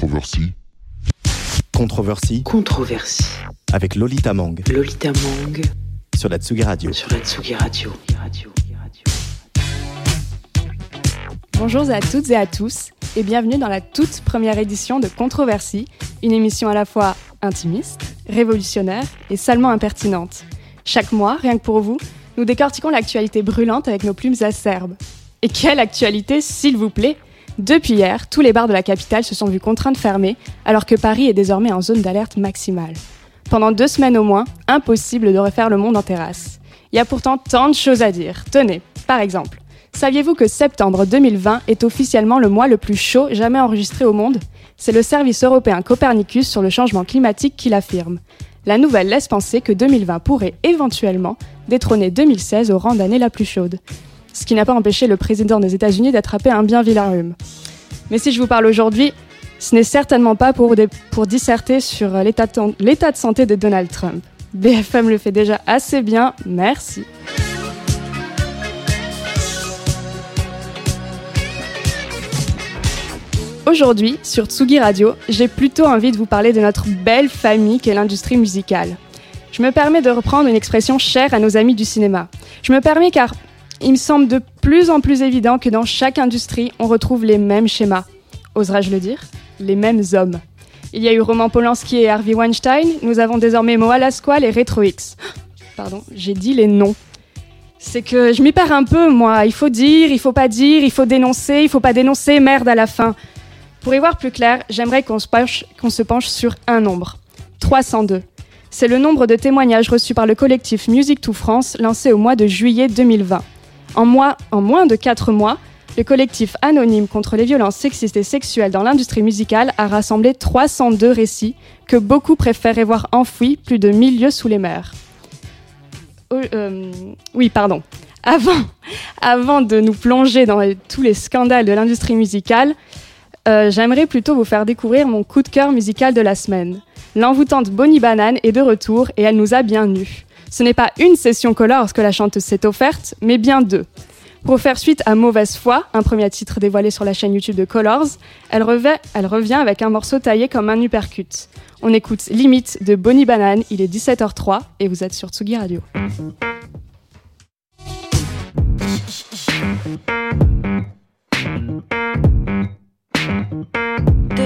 Controversie. Controversie Controversie. avec Lolita Mang Lolita Mang sur la Tsugi Radio. sur la Tsugi Radio. Radio. Bonjour à toutes et à tous et bienvenue dans la toute première édition de Controversie, une émission à la fois intimiste, révolutionnaire et salement impertinente. Chaque mois, rien que pour vous, nous décortiquons l'actualité brûlante avec nos plumes acerbes. Et quelle actualité, s'il vous plaît Depuis hier, tous les bars de la capitale se sont vus contraints de fermer, alors que Paris est désormais en zone d'alerte maximale. Pendant deux semaines au moins, impossible de refaire le monde en terrasse. Il y a pourtant tant de choses à dire. Tenez, par exemple, Saviez-vous que septembre 2020 est officiellement le mois le plus chaud jamais enregistré au monde? C'est le service européen Copernicus sur le changement climatique qui l'affirme. La nouvelle laisse penser que 2020 pourrait éventuellement détrôner 2016 au rang d'année la plus chaude. Ce qui n'a pas empêché le président des États-Unis d'attraper un bien vilain rhume. Mais si je vous parle aujourd'hui, ce n'est certainement pas pour, pour disserter sur euh, l'état de- l'état de santé de Donald Trump. BFM le fait déjà assez bien, merci. Aujourd'hui, sur Tsugi Radio, j'ai plutôt envie de vous parler de notre belle famille qu'est l'industrie musicale. Je me permets de reprendre une expression chère à nos amis du cinéma. Je me permets car il me semble de plus en plus évident que dans chaque industrie, on retrouve les mêmes schémas. Oserais-je le dire? Les mêmes hommes. Il y a eu Roman Polanski et Harvey Weinstein, nous avons désormais Moa Lasquale et Retro X. Pardon, j'ai dit les noms. C'est que je m'y perds un peu, moi. Il faut dire, il faut pas dire, il faut dénoncer, il faut pas dénoncer, merde à la fin. Pour y voir plus clair, j'aimerais qu'on se, penche, qu'on se penche sur un nombre. 302. C'est le nombre de témoignages reçus par le collectif Musique to France lancé au mois de juillet 2020. En, moins de 4 mois, le collectif anonyme contre les violences sexistes et sexuelles dans l'industrie musicale a rassemblé 302 récits que beaucoup préféraient voir enfouis plus de 1000 lieues sous les mers. Oh, euh, oui, pardon. Avant, avant de nous plonger dans tous les scandales de l'industrie musicale, euh, j'aimerais plutôt vous faire découvrir mon coup de cœur musical de la semaine. L'envoûtante Bonnie Banane est de retour et elle nous a bien nus. Ce n'est pas une session Colors que la chanteuse s'est offerte, mais bien deux. Pour faire suite à Mauvaise Foi, un premier titre dévoilé sur la chaîne YouTube de Colors, elle, revient avec un morceau taillé comme un uppercut. On écoute Limite de Bonnie Banane, il est 17h03 et vous êtes sur Tsugi Radio.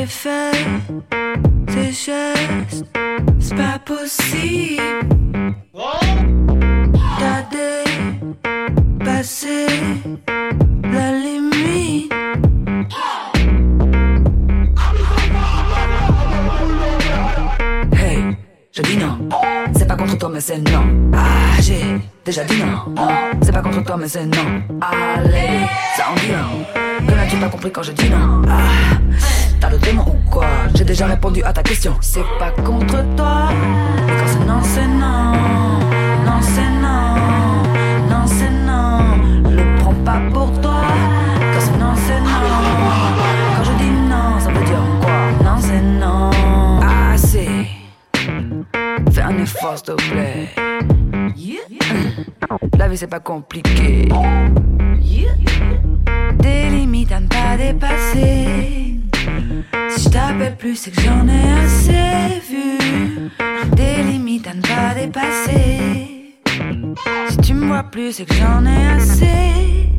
Tes faits, tes gestes, c'est pas possible. T'as dépassé la limite. Hey, je dis non. C'est pas contre toi, mais c'est non. Ah, j'ai déjà dit non. Non, c'est pas contre toi, mais c'est non. Allez, ça en dit non. Que n'as-tu pas compris quand je dis non? Ah, t'as le démon ou quoi? J'ai déjà répondu à ta question. C'est pas contre toi. Quand c'est non, c'est non. Non, c'est non. Non, c'est non. Le prends pas pour toi. Quand c'est non, c'est non. Quand je dis non, ça veut dire quoi? Non, c'est non. Assez. Fais un effort, s'il te plaît. La vie, c'est pas compliqué. À ne pas Plus, c'est que j'en ai assez vu. Des limites à ne pas dépasser. Si tu me vois plus, c'est que j'en ai assez.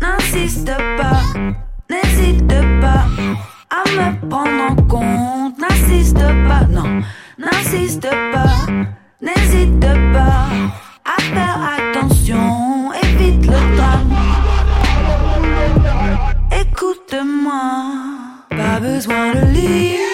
N'insiste pas, n'hésite pas à me prendre en compte. N'insiste pas, non, n'insiste pas, n'hésite pas pas besoin de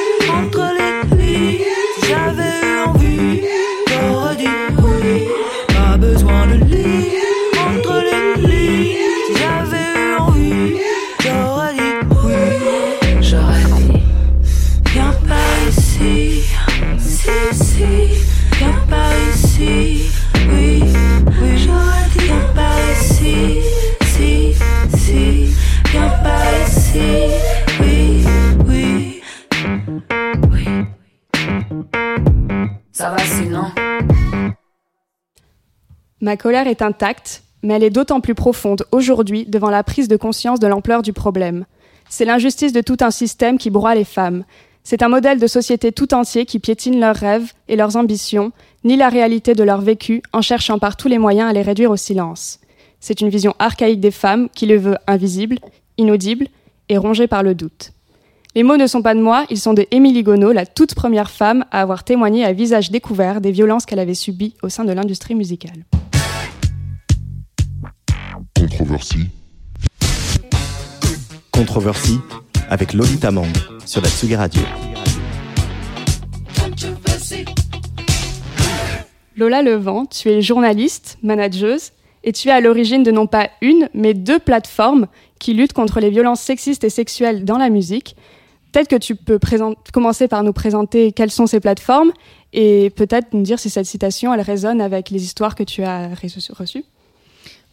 Ma colère est intacte, mais elle est d'autant plus profonde aujourd'hui devant la prise de conscience de l'ampleur du problème. C'est l'injustice de tout un système qui broie les femmes. C'est un modèle de société tout entier qui piétine leurs rêves et leurs ambitions, ni la réalité de leur vécu en cherchant par tous les moyens à les réduire au silence. C'est une vision archaïque des femmes qui les veut invisibles, inaudibles et rongées par le doute. Les mots ne sont pas de moi, ils sont de Émilie Gonneau, la toute première femme à avoir témoigné à visage découvert des violences qu'elle avait subies au sein de l'industrie musicale. Controversie. Controversie avec Lolita Mang sur la Tsugi Radio. Lola Levent, tu es journaliste, manageuse, et tu es à l'origine de non pas une, mais deux plateformes qui luttent contre les violences sexistes et sexuelles dans la musique. Peut-être que tu peux commencer par nous présenter quelles sont ces plateformes et peut-être nous dire si cette citation, elle résonne avec les histoires que tu as reçues.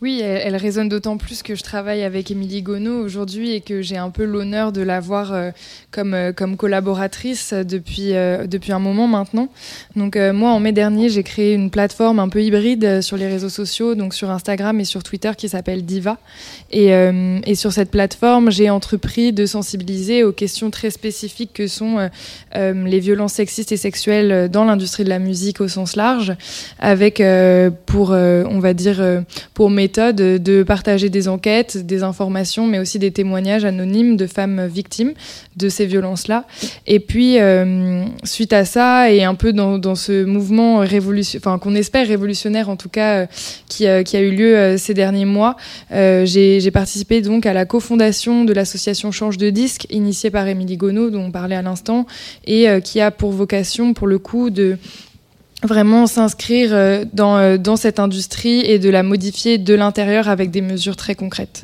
Oui, elle, résonne d'autant plus que je travaille avec Émilie Gonneau aujourd'hui et que j'ai un peu l'honneur de l'avoir euh, comme, euh, comme collaboratrice depuis, euh, depuis un moment maintenant. Donc moi, en mai dernier, j'ai créé une plateforme un peu hybride sur les réseaux sociaux, donc sur Instagram et sur Twitter qui s'appelle Diva. Et, et, sur cette plateforme, j'ai entrepris de sensibiliser aux questions très spécifiques que sont les violences sexistes et sexuelles dans l'industrie de la musique au sens large, avec pour, on va dire, pour mes de partager des enquêtes, des informations, mais aussi des témoignages anonymes de femmes victimes de ces violences-là. Et puis, euh, suite à ça, et un peu dans, dans ce mouvement révolutionnaire, enfin qu'on espère révolutionnaire en tout cas, euh, qui, euh, qui, a eu lieu ces derniers mois, j'ai participé donc à la cofondation de l'association Change de disque, initiée par Émilie Gonneau, dont on parlait à l'instant, et qui a pour vocation, pour le coup, de vraiment s'inscrire euh, dans, euh, dans cette industrie et de la modifier de l'intérieur avec des mesures très concrètes.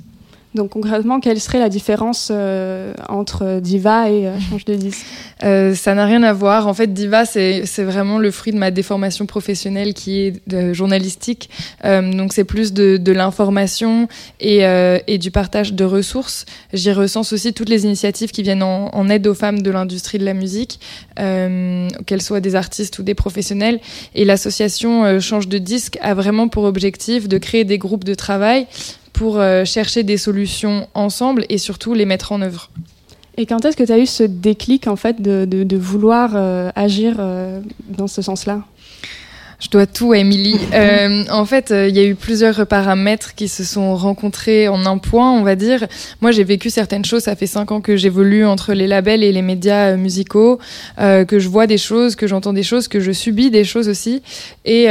Donc concrètement, quelle serait la différence euh, entre Diva et euh, Change de disque? Euh, Ça n'a rien à voir. En fait, Diva, c'est vraiment le fruit de ma déformation professionnelle qui est de, journalistique. donc c'est plus de, de l'information et, et, du partage de ressources. J'y recense aussi toutes les initiatives qui viennent en, en aide aux femmes de l'industrie de la musique, qu'elles soient des artistes ou des professionnels. Et l'association Change de disque a vraiment pour objectif de créer des groupes de travail pour euh, chercher des solutions ensemble et surtout les mettre en œuvre. Et quand est-ce que tu as eu ce déclic en fait de, vouloir euh, agir euh, dans ce sens-là? Je dois tout à Émilie. Euh, en fait, euh, il y a eu plusieurs paramètres qui se sont rencontrés en un point, on va dire. Moi, j'ai vécu certaines choses. Ça fait cinq ans que j'évolue entre les labels et les médias euh, musicaux, euh, que je vois des choses, que j'entends des choses, que je subis des choses aussi. Et,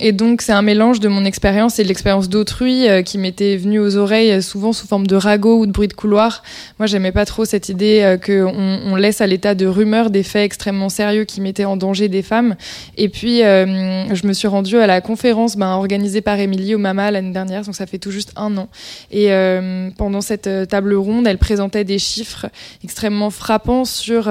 et donc, c'est un mélange de mon expérience et de l'expérience d'autrui qui m'était venue aux oreilles souvent sous forme de ragots ou de bruit de couloir. Moi, j'aimais pas trop cette idée qu'on on laisse à l'état de rumeurs des faits extrêmement sérieux qui mettaient en danger des femmes. Et puis euh, je me suis rendue à la conférence ben, organisée par Émilie au Mama l'année dernière, donc ça fait tout juste un an. Et euh, pendant cette euh, table ronde, elle présentait des chiffres extrêmement frappants sur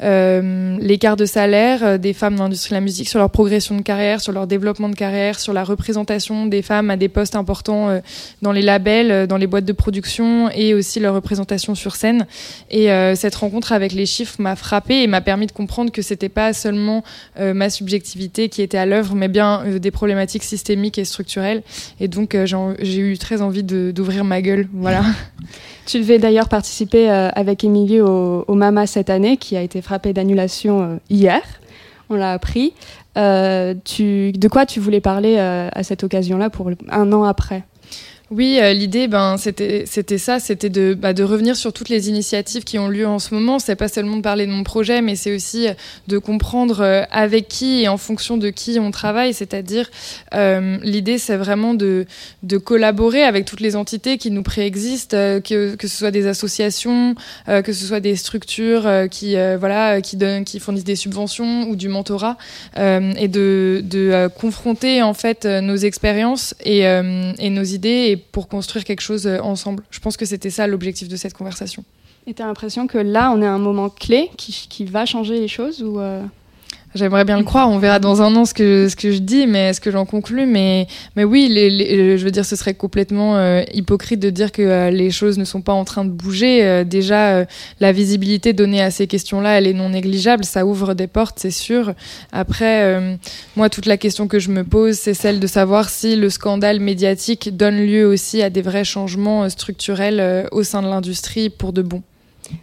l'écart de salaire des femmes dans l'industrie de la musique, sur leur progression de carrière, sur leur développement de carrière, sur la représentation des femmes à des postes importants dans les labels, dans les boîtes de production et aussi leur représentation sur scène. Et cette rencontre avec les chiffres m'a frappée et m'a permis de comprendre que c'était pas seulement ma subjectivité qui était à l'œuvre, mais bien euh, des problématiques systémiques et structurelles. Et donc, euh, j'ai eu très envie d'ouvrir ma gueule. Voilà. Tu devais d'ailleurs participer euh, avec Émilie au, Mama cette année, qui a été frappé d'annulation hier. On l'a appris. de quoi tu voulais parler à cette occasion-là pour un an après? Oui, euh, l'idée, ben, c'était, ça, c'était de, bah, de revenir sur toutes les initiatives qui ont lieu en ce moment. C'est pas seulement de parler de mon projet, mais c'est aussi euh, de comprendre euh, avec qui et en fonction de qui on travaille. C'est-à-dire, euh, l'idée, c'est vraiment de, de collaborer avec toutes les entités qui nous préexistent, que, que ce soit des associations, que ce soit des structures qui, voilà, qui donnent, qui fournissent des subventions ou du mentorat, et de, de confronter en fait nos expériences et, et nos idées. Et pour construire quelque chose euh, ensemble. Je pense que c'était ça l'objectif de cette conversation. Et tu as l'impression que là, on est à un moment clé qui, qui va changer les choses ou euh J'aimerais bien le croire. On verra dans un an ce que ce que je dis, mais ce que j'en conclus. Mais mais oui, les, les- je veux dire, ce serait complètement euh, hypocrite de dire que euh, les choses ne sont pas en train de bouger. Euh, déjà, euh, la visibilité donnée à ces questions-là, elle est non négligeable. Ça ouvre des portes, c'est sûr. Après, euh, moi, toute la question que je me pose, c'est celle de savoir si le scandale médiatique donne lieu aussi à des vrais changements euh, structurels euh, au sein de l'industrie pour de bon.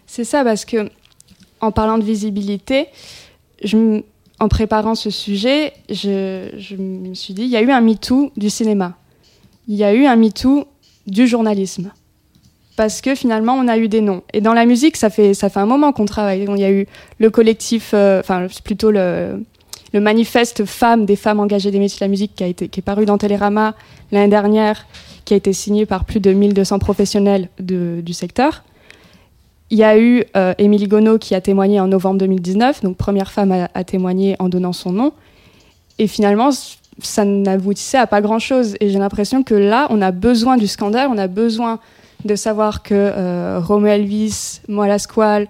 C'est ça, parce que en parlant de visibilité, je m- en préparant ce sujet, je, me suis dit, il y a eu un MeToo du cinéma. Il y a eu un MeToo du journalisme. Parce que finalement, on a eu des noms. Et dans la musique, ça fait, ça fait un moment qu'on travaille. Il y a eu le collectif, euh, enfin, plutôt le, manifeste femmes, des femmes engagées des métiers de la musique qui, a été, qui est paru dans Télérama l'année dernière, qui a été signé par plus de 1200 professionnels du secteur. Il y a eu euh, Émilie Gonneau qui a témoigné en novembre 2019, donc première femme à, témoigner en donnant son nom. Et finalement, ça n'aboutissait à pas grand-chose. Et j'ai l'impression que là, on a besoin du scandale, on a besoin de savoir que euh, Romeo Elvis, Moi la Squale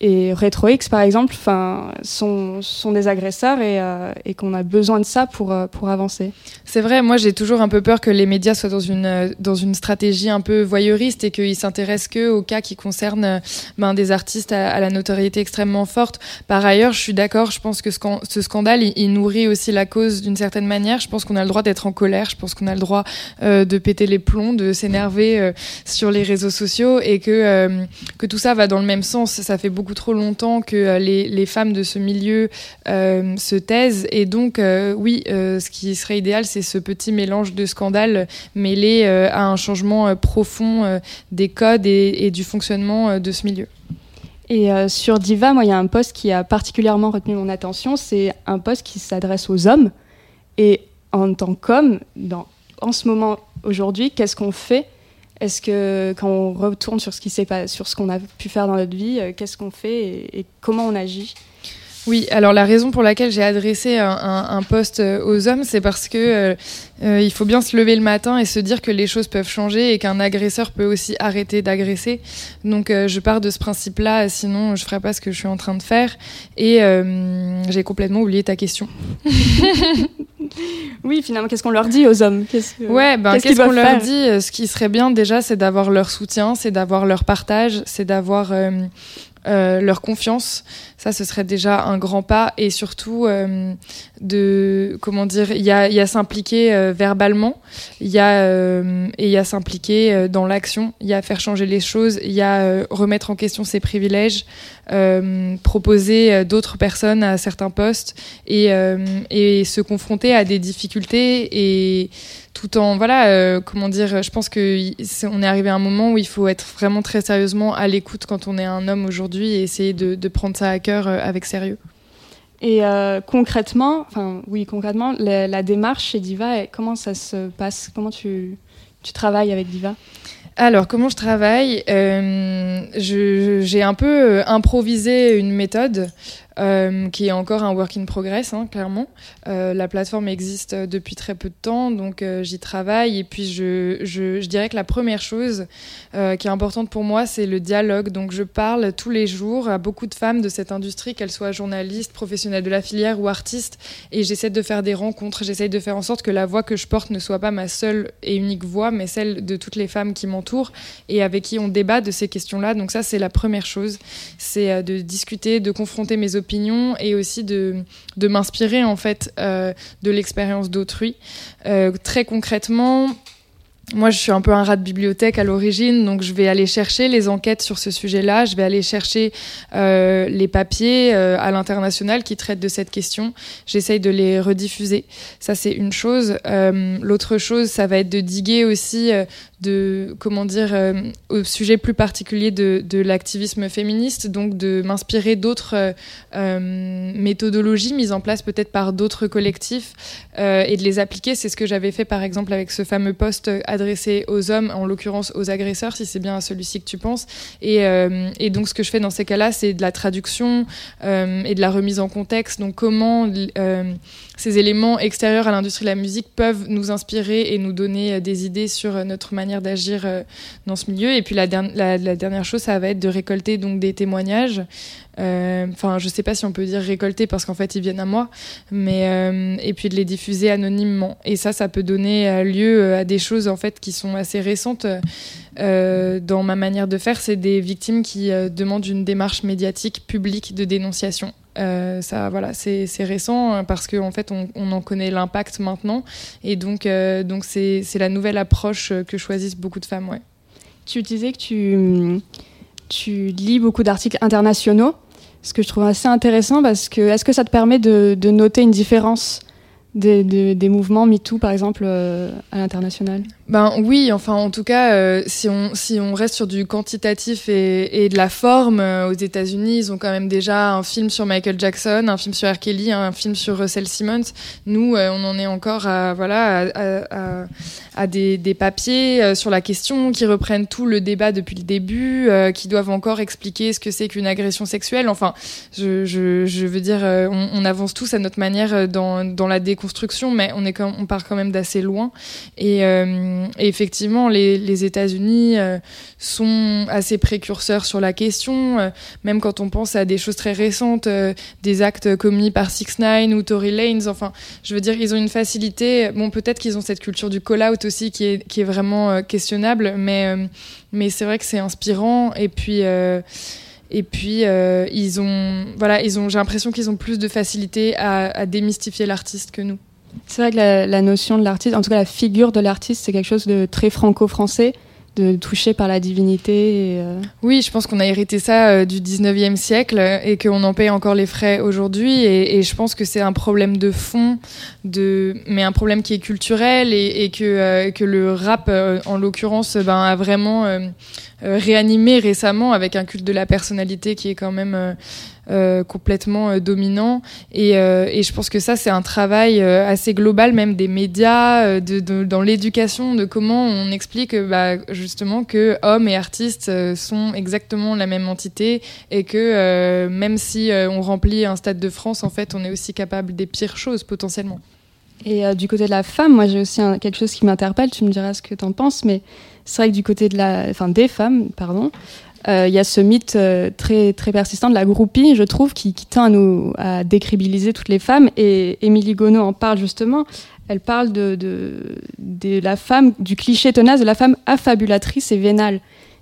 et Retro X, par exemple, 'fin, sont, sont des agresseurs et, euh, et qu'on a besoin de ça pour, euh, pour avancer. C'est vrai, moi j'ai toujours un peu peur que les médias soient dans une, dans une stratégie un peu voyeuriste et qu'ils s'intéressent que aux cas qui concernent euh, ben, des artistes à, la notoriété extrêmement forte. Par ailleurs, je suis d'accord, je pense que ce, can- ce scandale, il, nourrit aussi la cause d'une certaine manière. Je pense qu'on a le droit d'être en colère, je pense qu'on a le droit de péter les plombs, de s'énerver sur les réseaux sociaux et que, que tout ça va dans le même sens. Ça fait beaucoup trop longtemps que euh, les, femmes de ce milieu euh, se taisent et donc euh, oui, ce qui serait idéal, c'est ce petit mélange de scandales mêlé à un changement profond des codes et, du fonctionnement de ce milieu. Et sur Diva, moi, il y a un poste qui a particulièrement retenu mon attention. C'est un poste qui s'adresse aux hommes. Et en tant qu'homme, en ce moment, aujourd'hui, qu'est-ce qu'on fait Est-ce que quand on retourne sur ce qui s'est pas, sur ce qu'on a pu faire dans notre vie, euh, qu'est-ce qu'on fait et, et comment on agit? Oui, alors la raison pour laquelle j'ai adressé un, un, un poste euh, aux hommes, c'est parce que euh, il faut bien se lever le matin et se dire que les choses peuvent changer et qu'un agresseur peut aussi arrêter d'agresser. Donc euh, je pars de ce principe-là, sinon je ferais pas ce que je suis en train de faire. Et euh, j'ai complètement oublié ta question. Oui, finalement, qu'est-ce qu'on leur dit aux hommes? Qu'est-ce que- Ouais, ben qu'est-ce qu'on leur dit Euh, Ce qui serait bien déjà, c'est d'avoir leur soutien, c'est d'avoir leur partage, c'est d'avoir euh, euh, leur confiance. Ça, ce serait déjà un grand pas. Et surtout euh, de comment dire, il y a, y a s'impliquer euh, verbalement, il y a euh, et il y a s'impliquer euh, dans l'action, il y a faire changer les choses, il y a euh, remettre en question ses privilèges, proposer d'autres personnes à certains postes et, et se confronter à des difficultés et tout en voilà euh, comment dire je pense que c'est- on est arrivé à un moment où il faut être vraiment très sérieusement à l'écoute quand on est un homme aujourd'hui et essayer de, de prendre ça à cœur euh, avec sérieux. Et euh, concrètement, enfin oui, concrètement, la, la démarche chez Diva, comment ça se passe? Comment tu, tu travailles avec Diva? Alors, comment je travaille? Euh, J'ai un peu improvisé une méthode euh, qui est encore un work in progress, hein, clairement. Euh, la plateforme existe depuis très peu de temps, donc euh, j'y travaille. Et puis, je, je, je dirais que la première chose qui est importante pour moi, c'est le dialogue. Donc, je parle tous les jours à beaucoup de femmes de cette industrie, qu'elles soient journalistes, professionnelles de la filière ou artistes, et j'essaie de faire des rencontres. J'essaie de faire en sorte que la voix que je porte ne soit pas ma seule et unique voix, mais celle de toutes les femmes qui m'entourent et avec qui on débat de ces questions-là. Donc ça, c'est la première chose, c'est de discuter, de confronter mes opinions et aussi de, de m'inspirer en fait euh, de l'expérience d'autrui. Euh, très concrètement, moi, je suis un peu un rat de bibliothèque à l'origine, donc je vais aller chercher les enquêtes sur ce sujet-là, je vais aller chercher euh, les papiers euh, à l'international qui traitent de cette question. J'essaye de les rediffuser. Ça, c'est une chose. Euh, L'autre chose, ça va être de diguer aussi de comment dire au sujet plus particulier de, l'activisme féministe, donc de m'inspirer d'autres méthodologies mises en place peut-être par d'autres collectifs et de les appliquer. C'est ce que j'avais fait par exemple avec ce fameux poste adressé aux hommes, en l'occurrence aux agresseurs, si c'est bien à celui-ci que tu penses. Et, euh, donc, ce que je fais dans ces cas-là, c'est de la traduction euh, et de la remise en contexte. Donc, comment euh, ces éléments extérieurs à l'industrie de la musique peuvent nous inspirer et nous donner des idées sur notre manière d'agir dans ce milieu. Et puis, la, dernière chose, ça va être de récolter donc des témoignages. Enfin, je sais pas si on peut dire récolter parce qu'en fait, ils viennent à moi, mais et puis de les diffuser anonymement. Et ça, ça peut donner lieu à des choses en fait qui sont assez récentes euh, dans ma manière de faire. C'est des victimes qui euh, demandent une démarche médiatique publique de dénonciation. Euh, ça, voilà, c'est récent hein, parce qu'en en fait, on, en connaît l'impact maintenant, et donc, euh, donc c'est la nouvelle approche que choisissent beaucoup de femmes. Ouais. Tu disais que tu, tu lis beaucoup d'articles internationaux, ce que je trouve assez intéressant parce que est-ce que ça te permet de, de noter une différence des, des, mouvements MeToo, par exemple, euh, à l'international? Ben oui, enfin, en tout cas, euh, si, on, si on reste sur du quantitatif et, et de la forme, euh, aux États-Unis, ils ont quand même déjà un film sur Michael Jackson, un film sur R. Kelly, un film sur Russell Simmons. Nous, euh, on en est encore à, voilà, à, à, à des, des, papiers sur la question qui reprennent tout le débat depuis le début, qui doivent encore expliquer ce que c'est qu'une agression sexuelle. Enfin, je, je, je veux dire, on, on, avance tous à notre manière dans, dans la déconstruction construction, mais on, est quand, on part quand même d'assez loin. Et, euh, et, effectivement, les, États-Unis euh, sont assez précurseurs sur la question, euh, même quand on pense à des choses très récentes, euh, des actes commis par Six Nine ou Tory Lanez. Enfin, je veux dire, ils ont une facilité. Bon, peut-être qu'ils ont cette culture du call-out aussi qui est, vraiment questionnable, mais, c'est vrai que c'est inspirant. Et puis. Ils ont, voilà, ils ont, j'ai l'impression qu'ils ont plus de facilité à démystifier l'artiste que nous. C'est vrai que la, notion de l'artiste, en tout cas la figure de l'artiste, c'est quelque chose de très franco-français de toucher par la divinité. Euh... Oui, je pense qu'on a hérité ça euh, du 19e siècle et qu'on en paye encore les frais aujourd'hui. Et, je pense que c'est un problème de fond, de... mais un problème qui est culturel et, que, euh, que le rap, en l'occurrence, ben, a vraiment réanimé récemment avec un culte de la personnalité qui est quand même euh, complètement euh, dominant. Et, euh, et, je pense que ça, c'est un travail assez global, même des médias, de, dans l'éducation, de comment on explique bah, justement que hommes et artistes sont exactement la même entité et que même si on remplit un stade de France, en fait, on est aussi capable des pires choses potentiellement. Et du côté de la femme, moi j'ai aussi quelque chose qui m'interpelle, tu me diras ce que tu en penses, mais c'est vrai que du côté de la, enfin, des femmes, pardon, il euh, y a ce mythe euh, très, très persistant de la groupie, je trouve, qui, tend à nous à décribiliser toutes les femmes. Et Émilie Gonod en parle justement. Elle parle de, de, la femme, du cliché tenace de la femme affabulatrice et vénale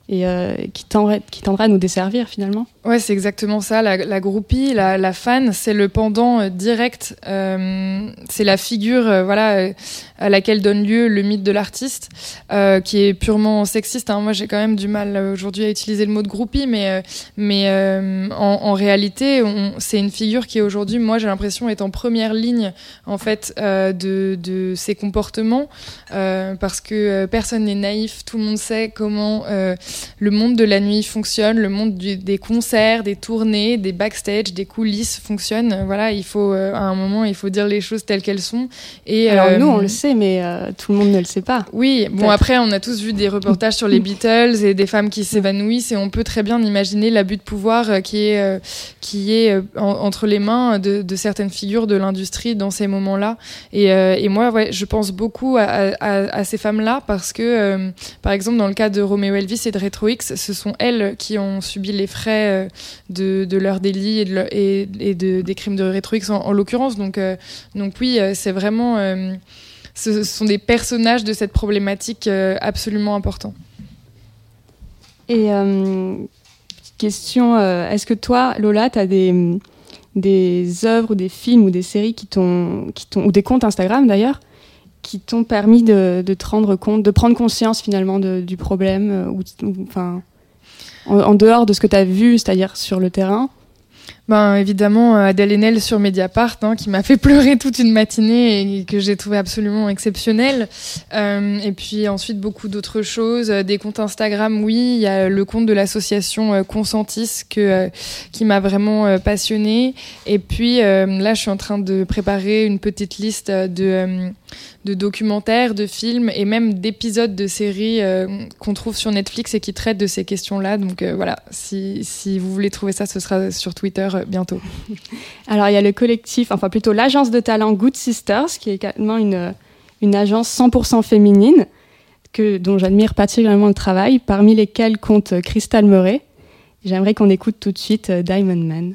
et euh, qui, tendrait, qui tendra à nous desservir finalement. Ouais, c'est exactement ça. La, la groupie, la, fan, c'est le pendant direct. C'est la figure, voilà, à laquelle donne lieu le mythe de l'artiste, euh, qui est purement sexiste. Hein. Moi, j'ai quand même du mal aujourd'hui à utiliser le mot de groupie, mais mais en, en, réalité, c'est une figure qui aujourd'hui, moi, j'ai l'impression, est en première ligne en fait de de ses comportements, parce que personne n'est naïf. Tout le monde sait comment le monde de la nuit fonctionne, le monde du, des concerts, des tournées, des backstage, des coulisses fonctionne. Voilà, il faut euh, à un moment, il faut dire les choses telles qu'elles sont. Et alors euh, nous, on le sait, mais euh, tout le monde ne le sait pas. Oui, bon après, on a tous vu des reportages sur les Beatles et des femmes qui s'évanouissent, et on peut très bien imaginer l'abus de pouvoir qui est qui est en, entre les mains de, de, certaines figures de l'industrie dans ces moments-là. Et, et, moi, ouais, je pense beaucoup à, à, à ces femmes-là parce que, par exemple, dans le cas de Roméo Elvis et de Retro X, ce sont elles qui ont subi les frais de, de leur délit et, de leur, et, et de, des crimes de Retro X en, en l'occurrence. Donc, euh, donc oui, c'est vraiment. Euh, ce sont des personnages de cette problématique euh, absolument importants. Et question, est-ce que toi, Lola, tu as des, des œuvres des films ou des séries qui t'ont, ou des comptes Instagram d'ailleurs, qui t'ont permis de, te rendre compte, de prendre conscience finalement du problème, ou, ou enfin, en, en, dehors de ce que tu as vu, c'est-à-dire sur le terrain? Ben évidemment euh, Adèle Haenel sur Mediapart hein, qui m'a fait pleurer toute une matinée et que j'ai trouvé absolument exceptionnel. Euh, et puis ensuite beaucoup d'autres choses, euh, des comptes Instagram, oui, il y a le compte de l'association euh, Consentis que qui m'a vraiment passionnée. Et puis là je suis en train de préparer une petite liste de de documentaires, de films et même d'épisodes de séries euh, qu'on trouve sur Netflix et qui traitent de ces questions-là. Donc euh, voilà, si, vous voulez trouver ça, ce sera sur Twitter euh, bientôt. Alors, il y a le collectif, enfin plutôt l'agence de talent Good Sisters, qui est également une, une agence 100% féminine, que, dont j'admire particulièrement le travail, parmi lesquelles compte Crystal Murray. J'aimerais qu'on écoute tout de suite Diamond Man.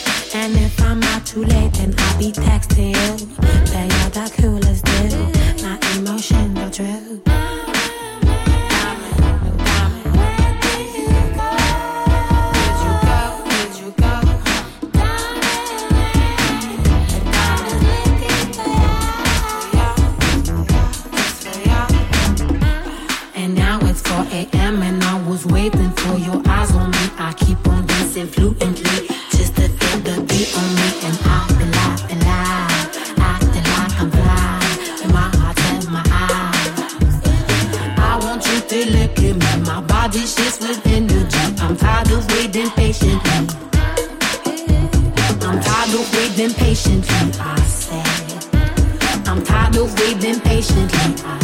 And if I'm not too late, then I'll be texting you're the coolest dude. My emotions are true. And now it's 4 a.m. and I was waiting for your eyes on me. I keep on dancing fluently me. My body shakes with energy. I'm tired of waiting patiently. I'm tired of waiting patiently. I said. I'm tired of waiting patiently. I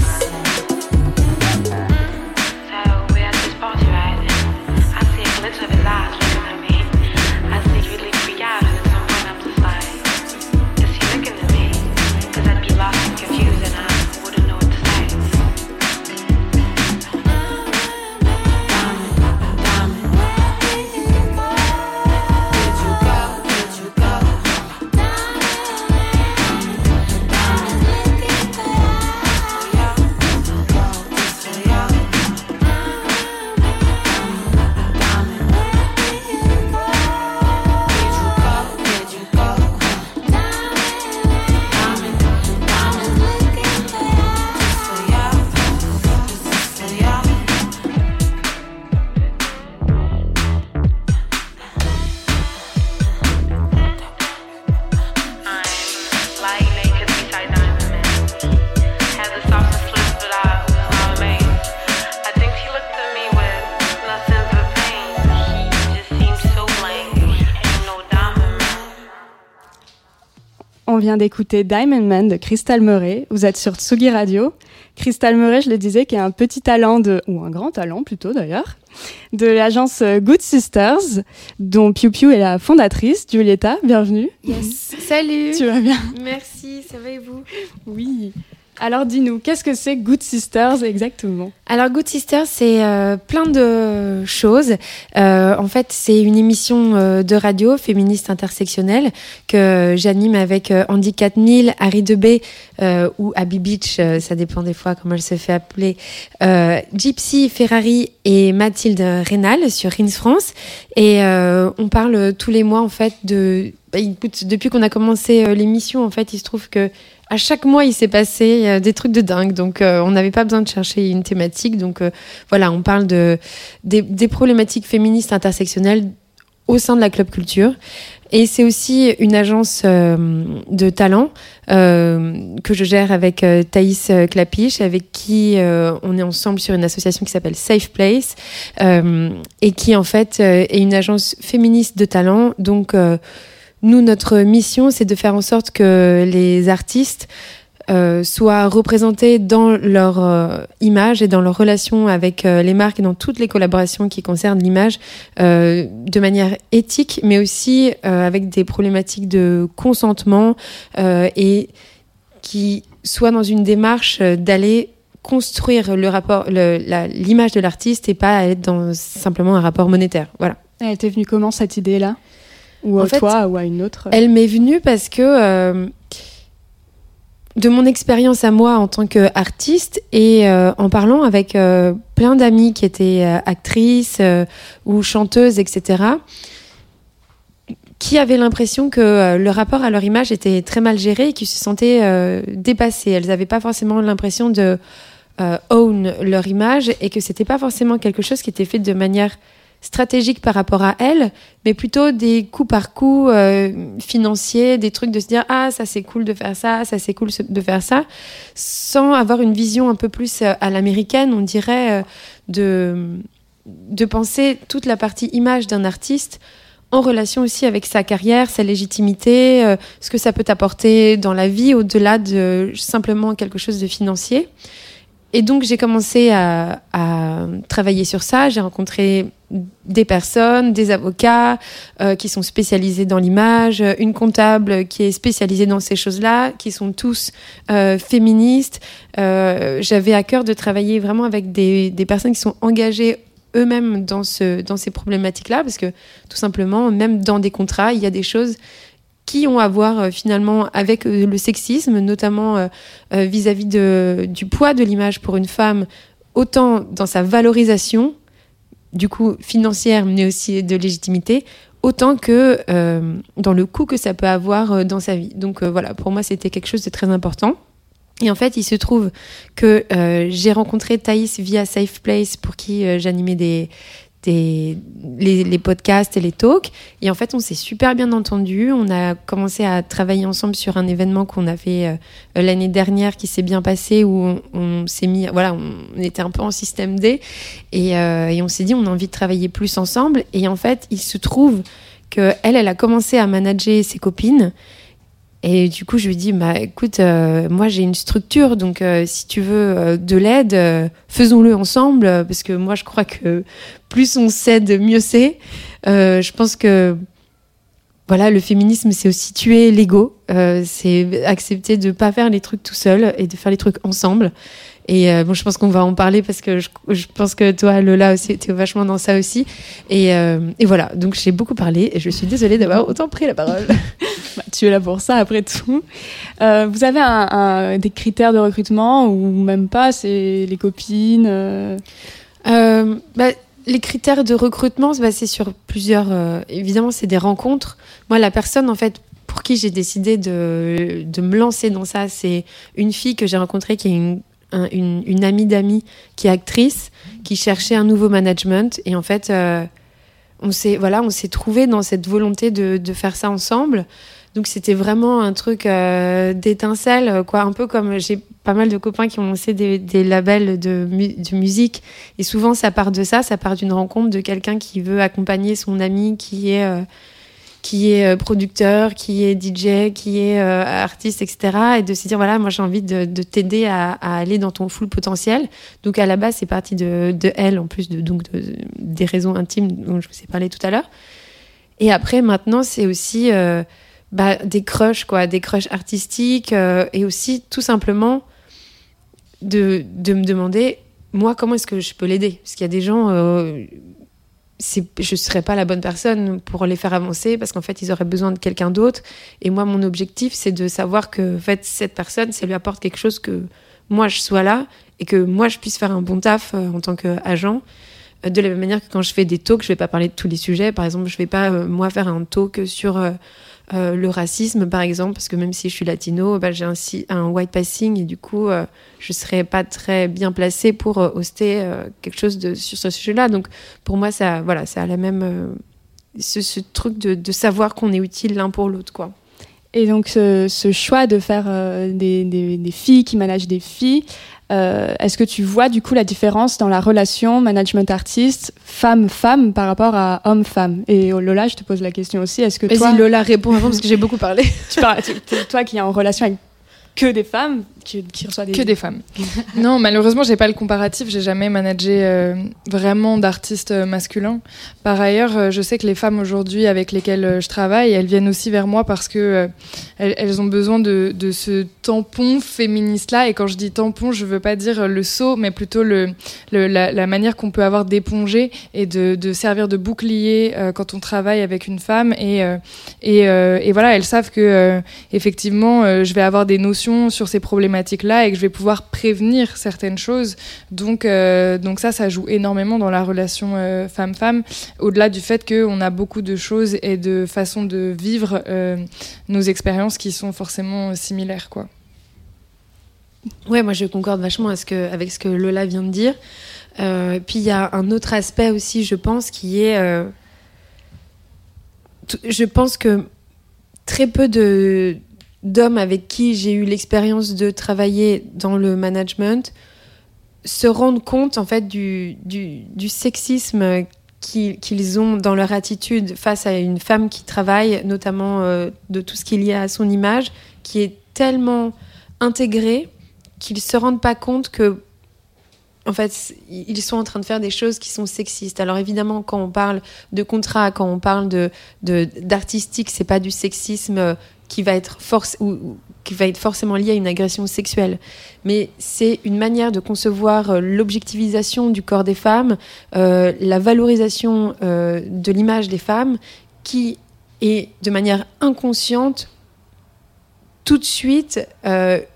vient d'écouter Diamond Man de Crystal Murray. Vous êtes sur Tsugi Radio. Crystal Murray, je le disais, qui a un petit talent de, ou un grand talent plutôt d'ailleurs, de l'agence Good Sisters, dont Piu Piu est la fondatrice. Giulietta, bienvenue. Yes. Salut. Tu vas bien? Merci, ça va et vous? Oui. Alors dis-nous, qu'est-ce que c'est Good Sisters exactement Alors Good Sister, c'est euh, plein de choses. Euh, en fait, c'est une émission euh, de radio féministe intersectionnelle que j'anime avec Andy 4000, Harry Debé ou Abby Beach, ça dépend des fois comment elle se fait appeler, Gypsy Ferrari et Mathilde Rénal sur Rins France. Et on parle tous les mois en fait de... bah, écoute, depuis qu'on a commencé l'émission, en fait, il se trouve que à chaque mois, il s'est passé euh, des trucs de dingue. Donc, euh, on n'avait pas besoin de chercher une thématique. Donc, euh, voilà, on parle de, des, problématiques féministes intersectionnelles au sein de la club culture. Et c'est aussi une agence de talent que je gère avec Thaïs Clapiche, avec qui on est ensemble sur une association qui s'appelle Safe Place et qui en fait est une agence féministe de talent. Donc nous, notre mission, c'est de faire en sorte que les artistes euh, soient représentés dans leur euh, image et dans leur relation avec euh, les marques et dans toutes les collaborations qui concernent l'image de manière éthique, mais aussi avec des problématiques de consentement et qui soit dans une démarche d'aller construire le rapport, l'image de l'artiste et pas être dans simplement un rapport monétaire. Voilà. Elle était venue comment cette idée-là? Ou En à fait, toi ou à une autre Elle m'est venue parce que euh, de mon expérience à moi en tant qu'artiste et euh, en parlant avec euh, plein d'amis qui étaient actrices ou chanteuses, etc., qui avaient l'impression que le rapport à leur image était très mal géré et qui se sentaient dépassées. Elles n'avaient pas forcément l'impression de own leur image et que c'était pas forcément quelque chose qui était fait de manière stratégique par rapport à elles, mais plutôt des coups par coup euh, financiers, des trucs de se dire ah ça c'est cool de faire ça, ça c'est cool de faire ça, sans avoir une vision un peu plus euh, à l'américaine, on dirait, euh, de de penser toute la partie image d'un artiste en relation aussi avec sa carrière, sa légitimité, ce que ça peut apporter dans la vie au-delà de simplement quelque chose de financier. Et donc j'ai commencé à, travailler sur ça. J'ai rencontré des personnes, des avocats euh, qui sont spécialisés dans l'image, une comptable qui est spécialisée dans ces choses-là, qui sont tous euh, féministes. Euh, J'avais à cœur de travailler vraiment avec des, personnes qui sont engagées eux-mêmes dans ces problématiques-là, parce que tout simplement, même dans des contrats, il y a des choses qui ont à voir euh, finalement avec euh, le sexisme, notamment euh, vis-à-vis du poids de l'image pour une femme, autant dans sa valorisation, du coup financière, mais aussi de légitimité, autant que dans le coût que ça peut avoir dans sa vie. Donc voilà, pour moi, c'était quelque chose de très important. Et en fait, il se trouve que j'ai rencontré Thaïs via Safe Place pour qui j'animais des, des les, podcasts et les talks. Et en fait, on s'est super bien entendu. On a commencé à travailler ensemble sur un événement qu'on a fait euh, l'année dernière qui s'est bien passé où on, on s'est mis, voilà, on était un peu en système D et, euh, et on s'est dit on a envie de travailler plus ensemble. Et en fait, il se trouve que elle, elle a commencé à manager ses copines. Et du coup, je lui dis, bah, écoute, euh, moi j'ai une structure, donc euh, si tu veux euh, de l'aide, faisons-le ensemble, parce que moi je crois que plus on s'aide, mieux c'est. Je pense que voilà, le féminisme, c'est aussi tuer l'ego, c'est accepter de pas faire les trucs tout seul et de faire les trucs ensemble. Et euh, bon, je pense qu'on va en parler parce que je, je pense que toi, Lola, aussi, t'es vachement dans ça aussi. Et, euh, et voilà, donc j'ai beaucoup parlé et je suis désolée d'avoir autant pris la parole. Bah, tu es là pour ça, après tout. Euh, vous avez un, un- des critères de recrutement ou même pas? C'est les copines bah, les critères de recrutement, bah, c'est sur plusieurs. évidemment, c'est des rencontres. Moi, la personne, en fait, pour qui j'ai décidé de, de me lancer dans ça, c'est une fille que j'ai rencontrée qui est une, un- une, amie d'amis qui est actrice, qui cherchait un nouveau management. Et en fait, euh, on s'est voilà, on s'est trouvé dans cette volonté de, de faire ça ensemble. Donc c'était vraiment un truc euh, d'étincelle, quoi. Un peu comme j'ai pas mal de copains qui ont lancé des, labels de musique. Et souvent, ça part de ça, ça part d'une rencontre de quelqu'un qui veut accompagner son ami qui est, euh, qui est euh, producteur, qui est DJ, qui est euh, artiste, etc. Et de se dire, voilà, moi j'ai envie de, de t'aider à, aller dans ton full potentiel. Donc à la base, c'est parti de, de elle, en plus de, donc de, des raisons intimes dont je vous ai parlé tout à l'heure. Et après, maintenant, c'est aussi euh, bah, des crushs, quoi, des crushs artistiques et aussi tout simplement de, de me demander, moi, comment est-ce que je peux l'aider? Parce qu'il y a des gens, je ne serais pas la bonne personne pour les faire avancer parce qu'en fait, ils auraient besoin de quelqu'un d'autre. Et moi, mon objectif, c'est de savoir que en fait, cette personne, ça lui apporte quelque chose que moi, je sois là et que moi, je puisse faire un bon taf euh, en tant qu'agent. Euh, De la même manière que quand je fais des talks, je vais pas parler de tous les sujets. Par exemple, je vais pas, euh, moi, faire un talk sur euh, le racisme, par exemple, parce que même si je suis latino, bah, j'ai un, white passing et du coup, euh, je serais pas très bien placée pour euh, hoster quelque chose sur ce sujet-là. Donc, pour moi, ça, voilà, ça a la même, ce, ce truc de, de savoir qu'on est utile l'un pour l'autre, quoi. Et donc ce, ce choix de faire euh, des, des- des filles qui managent des filles, euh, est-ce que tu vois du coup la différence dans la relation management artiste femme-femme par rapport à homme-femme? Et oh, Lola, je te pose la question aussi, est-ce que toi, Lola, réponds avant parce que j'ai beaucoup parlé. tu parles, toi qui es en relation avec que des femmes, qui, qui reçoit des Que des femmes. non, malheureusement, j'ai pas le comparatif. J'ai jamais managé euh, vraiment d'artistes euh, masculins. Par ailleurs, euh, je sais que les femmes aujourd'hui avec lesquelles je travaille, elles viennent aussi vers moi parce que euh, elles, elles ont besoin de, de ce tampon féministe-là. Et quand je dis tampon, je veux pas dire le seau, mais plutôt le, le- la, la manière qu'on peut avoir d'éponger et de, de servir de bouclier euh, quand on travaille avec une femme. Et, et, et voilà, elles savent que effectivement, je vais avoir des notions sur ces problématiques-là et que je vais pouvoir prévenir certaines choses. Donc, euh, donc ça, ça joue énormément dans la relation euh, femme-femme, au-delà du fait qu'on a beaucoup de choses et de façons de vivre euh, nos expériences qui sont forcément similaires, quoi. Ouais, moi je concorde vachement avec ce que Lola vient de dire. Puis il y a un autre aspect aussi, je pense, qui est. je pense que très peu de d'hommes avec qui j'ai eu l'expérience de travailler dans le management se rendent compte en fait du, du, sexisme qu'ils ont dans leur attitude face à une femme qui travaille, notamment euh, de tout ce qui est lié à son image, qui est tellement intégré qu'ils se rendent pas compte que en fait ils sont en train de faire des choses qui sont sexistes. Alors évidemment quand on parle de contrat, quand on parle de- d'artistique, c'est pas du sexisme euh, qui va être force ou, qui va être forcément lié à une agression sexuelle, mais c'est une manière de concevoir euh, l'objectivisation du corps des femmes, euh, la valorisation euh, de l'image des femmes, qui est de manière inconsciente tout de suite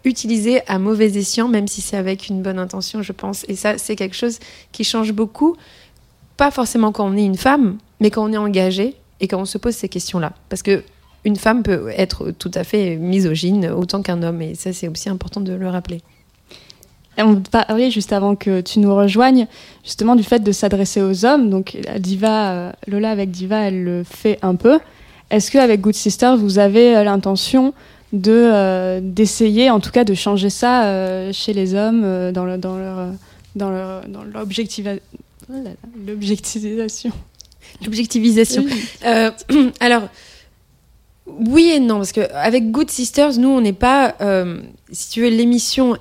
utilisée à mauvais escient, même si c'est avec une bonne intention, je pense. Et ça, c'est quelque chose qui change beaucoup, pas forcément quand on est une femme, mais quand on est engagé et quand on se pose ces questions-là. Parce que une femme peut être tout à fait misogyne autant qu'un homme, et ça, c'est aussi important de le rappeler. On parlait juste avant que tu nous rejoignes justement du fait de s'adresser aux hommes. Donc Diva, euh, Lola avec Diva, elle le fait un peu. Est-ce qu'avec Good Sister, vous avez euh, l'intention de euh, d'essayer, en tout cas, de changer ça euh, chez les hommes euh, dans le, dans leur dans leur dans oh l'objectivisation? L'objectivisation. Oui. Euh, alors, oui et non, parce que avec Good Sisters, nous, on n'est pas, euh, si tu veux, l'émission,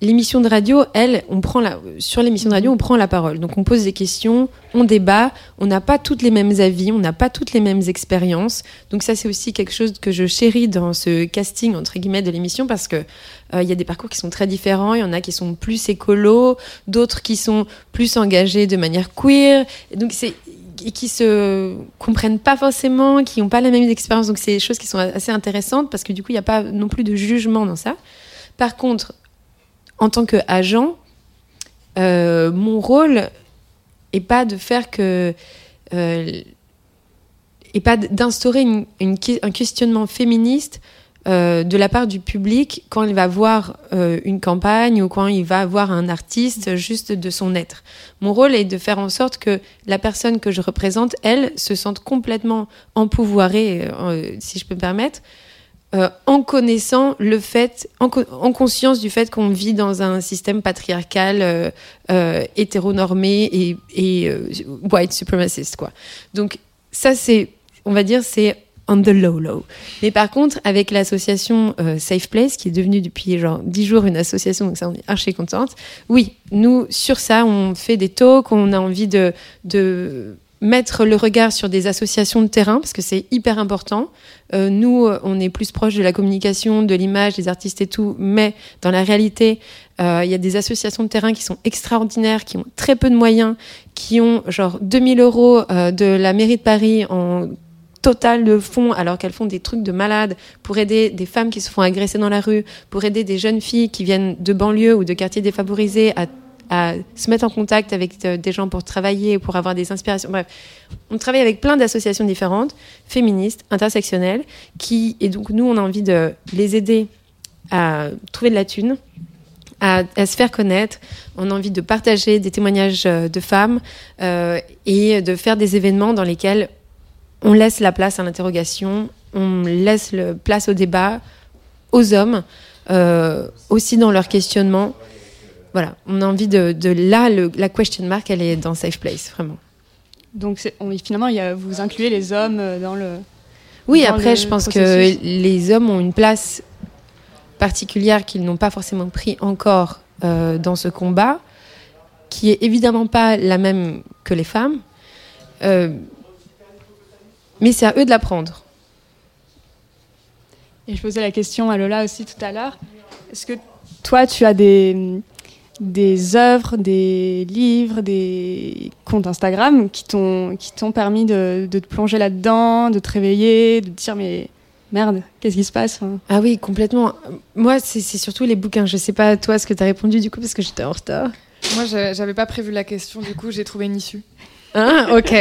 l'émission de radio, elle, on prend la, sur l'émission de radio, on prend la parole. Donc, on pose des questions, on débat, on n'a pas toutes les mêmes avis, on n'a pas toutes les mêmes expériences. Donc, ça, c'est aussi quelque chose que je chéris dans ce casting entre guillemets de l'émission, parce que euh, il y a des parcours qui sont très différents. Il y en a qui sont plus écolos, d'autres qui sont plus engagés de manière queer. Donc, c'est qui se comprennent pas forcément, qui n'ont pas la même expérience. Donc, c'est des choses qui sont assez intéressantes parce que du coup, il n'y a pas non plus de jugement dans ça. Par contre, en tant qu'agent, euh, mon rôle est pas de faire que. Euh, et pas d'instaurer un questionnement féministe euh, de la part du public quand il va voir euh, une campagne ou quand il va voir un artiste juste de son être. Mon rôle est de faire en sorte que la personne que je représente, elle, se sente complètement empouvoirée, euh, si je peux me permettre, euh, en connaissant le fait, en, co- en conscience du fait qu'on vit dans un système patriarcal, hétéronormé et, et white supremacist, quoi. Donc ça, c'est, on va dire, c'est on the low low. Mais par contre, avec l'association euh, Safe Place, qui est devenue depuis genre 10 jours une association, donc ça on est archi contente. Oui, nous sur ça, on fait des talks, on a envie de, de mettre le regard sur des associations de terrain parce que c'est hyper important. Euh, nous, euh, on est plus proche de la communication, de l'image, des artistes et tout, mais dans la réalité, il y a des associations de terrain qui sont extraordinaires, qui ont très peu de moyens, qui ont genre 2000 euros de la mairie de Paris en total de fonds alors qu'elles font des trucs de malades pour aider des femmes qui se font agresser dans la rue, pour aider des jeunes filles qui viennent de banlieues ou de quartiers défavorisés à, se mettre en contact avec euh, des gens pour travailler, pour avoir des inspirations. Bref, on travaille avec plein d'associations différentes, féministes, intersectionnelles, qui et donc nous on a envie de les aider à trouver de la thune, à, à se faire connaître. On a envie de partager des témoignages euh, de femmes euh, et de faire des événements dans lesquels on laisse la place à l'interrogation, on laisse le place au débat, aux hommes, euh, aussi dans leur questionnement. Voilà, on a envie de, de là, le- la question mark, elle est dans Safe Place, vraiment. Donc on- finalement, il y a- vous incluez les hommes euh, dans le. Oui, dans après, je pense processus. que les hommes ont une place particulière qu'ils n'ont pas forcément pris encore euh, dans ce combat, qui est évidemment pas la même que les femmes. Euh, mais c'est à eux de l'apprendre. Et je posais la question à Lola aussi tout à l'heure. Est-ce que toi, tu as des, des œuvres, des livres, des comptes Instagram qui t'ont qui t'ont permis de, de te plonger là-dedans, de te réveiller, de te dire mais merde, qu'est-ce qui se passe hein? Ah oui, complètement. Moi, c'est c'est surtout les bouquins. Je sais pas toi ce que tu as répondu du coup parce que j'étais en retard. Moi, je- j'avais pas prévu la question, du coup, j'ai trouvé une issue. Ah, ok.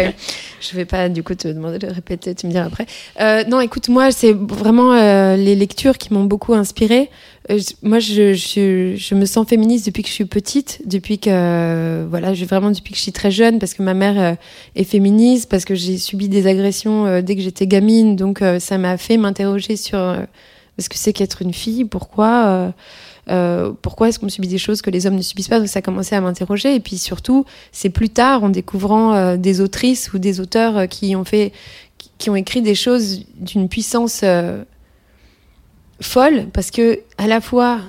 Je vais pas du coup te demander de répéter, tu me diras après. Euh, non, écoute, moi, c'est vraiment euh, les lectures qui m'ont beaucoup inspirée. Euh, moi, je, je, je me sens féministe depuis que je suis petite, depuis que voilà, j'ai vraiment depuis que je suis très jeune, parce que ma mère euh, est féministe, parce que j'ai subi des agressions euh, dès que j'étais gamine, donc ça m'a fait m'interroger sur ce que c'est qu'être une fille, pourquoi. euh, euh, pourquoi est-ce qu'on subit des choses que les hommes ne subissent pas? Donc ça a commencé à m'interroger. Et puis surtout, c'est plus tard, en découvrant euh, des autrices ou des auteurs qui ont fait, qui, ont écrit des choses d'une puissance folle, parce que à la fois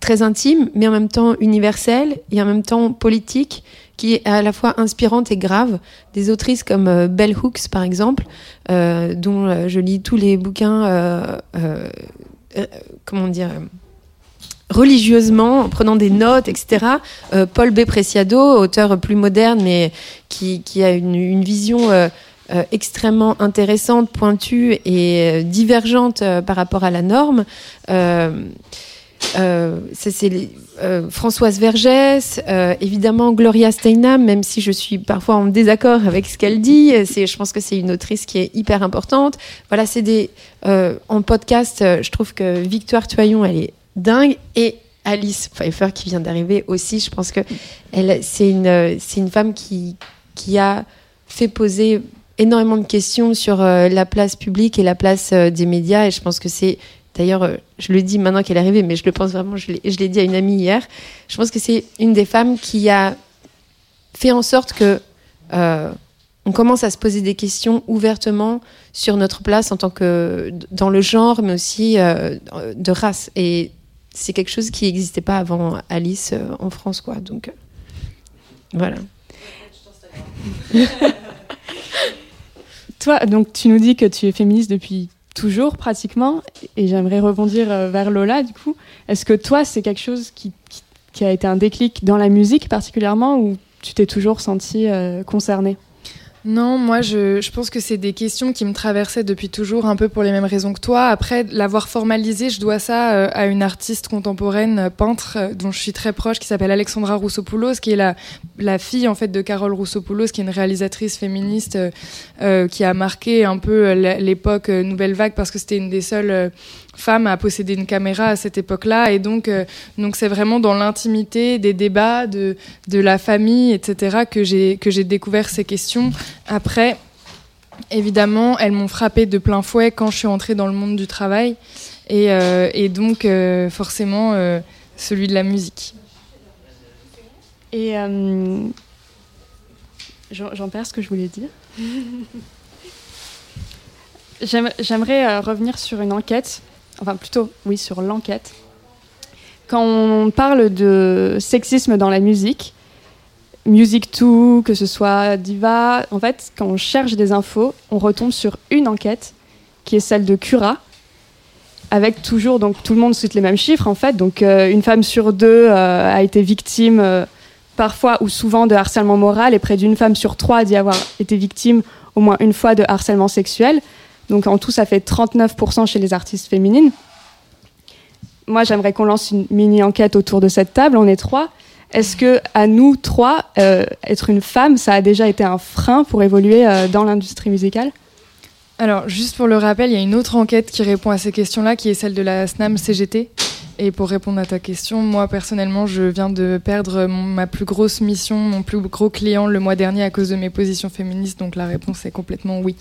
très intime, mais en même temps universelle et en même temps politique, qui est à la fois inspirante et grave. Des autrices comme euh, Bell Hooks, par exemple, euh, dont euh, je lis tous les bouquins, comment dire, religieusement, en prenant des notes, etc. Paul B. Preciado, auteur plus moderne, mais qui, qui a une, vision extrêmement intéressante, pointue et divergente par rapport à la norme. Euh, c'est euh, Françoise Vergès, euh, évidemment Gloria Steinem, même si je suis parfois en désaccord avec ce qu'elle dit. C'est, je pense que c'est une autrice qui est hyper importante. Voilà, c'est des en podcast. je trouve que Victoire Toyon, elle est dingue et Alice Pfeiffer qui vient d'arriver aussi. Je pense que elle, c'est une, c'est une femme qui qui a fait poser énormément de questions sur la place publique et la place des médias. Et je pense que c'est D'ailleurs, euh, je le dis maintenant qu'elle est arrivée, mais je le pense vraiment, je l'ai dit à une amie hier. Je pense que c'est une des femmes qui a fait en sorte que euh, on commence à se poser des questions ouvertement sur notre place en tant que dans le genre, mais aussi euh, de race. Et c'est quelque chose qui n'existait pas avant Alice en France, quoi. Donc voilà. Toi, donc tu nous dis que tu es féministe depuis toujours pratiquement, et j'aimerais rebondir euh, vers Lola du coup. Est-ce que toi, c'est quelque chose qui, qui, qui a été un déclic dans la musique particulièrement, ou tu t'es toujours sentie euh, concernée? Non, moi je, pense que c'est des questions qui me traversaient depuis toujours, un peu pour les mêmes raisons que toi. Après, l'avoir formalisé, je dois ça euh, à une artiste contemporaine, euh, peintre, euh, dont je suis très proche, qui s'appelle Alexandra Roussopoulos, qui est la, fille en fait de Carole Roussopoulos, qui est une réalisatrice féministe qui a marqué un peu l'époque Nouvelle Vague, parce que c'était une des seules femmes à posséder une caméra à cette époque-là. Et donc, euh, donc c'est vraiment dans l'intimité des débats, de, de la famille, etc., que j'ai que j'ai découvert ces questions. Après, évidemment, elles m'ont frappé de plein fouet quand je suis entrée dans le monde du travail. Et, euh, et donc, euh, forcément, celui de la musique. Et j'en perds ce que je voulais dire. J'aime- J'aimerais revenir sur une enquête, enfin plutôt, oui, sur l'enquête. Quand on parle de sexisme dans la musique, Music 2, que ce soit Diva, en fait, quand on cherche des infos, on retombe sur une enquête qui est celle de Cura, avec toujours, donc tout le monde cite les mêmes chiffres en fait, donc euh, une femme sur deux euh, a été victime euh, parfois ou souvent de harcèlement moral et près d'une femme sur trois a dit avoir été victime au moins une fois de harcèlement sexuel. Donc en tout, ça fait 39% chez les artistes féminines. Moi, j'aimerais qu'on lance une mini-enquête autour de cette table. On est trois. Est-ce que à nous trois, euh, être une femme, ça a déjà été un frein pour évoluer euh, dans l'industrie musicale? Alors, juste pour le rappel, il y a une autre enquête qui répond à ces questions-là, qui est celle de la SNAM CGT. Et pour répondre à ta question, moi personnellement, je viens de perdre ma plus grosse mission, mon plus gros client le mois dernier à cause de mes positions féministes. Donc la réponse est complètement oui.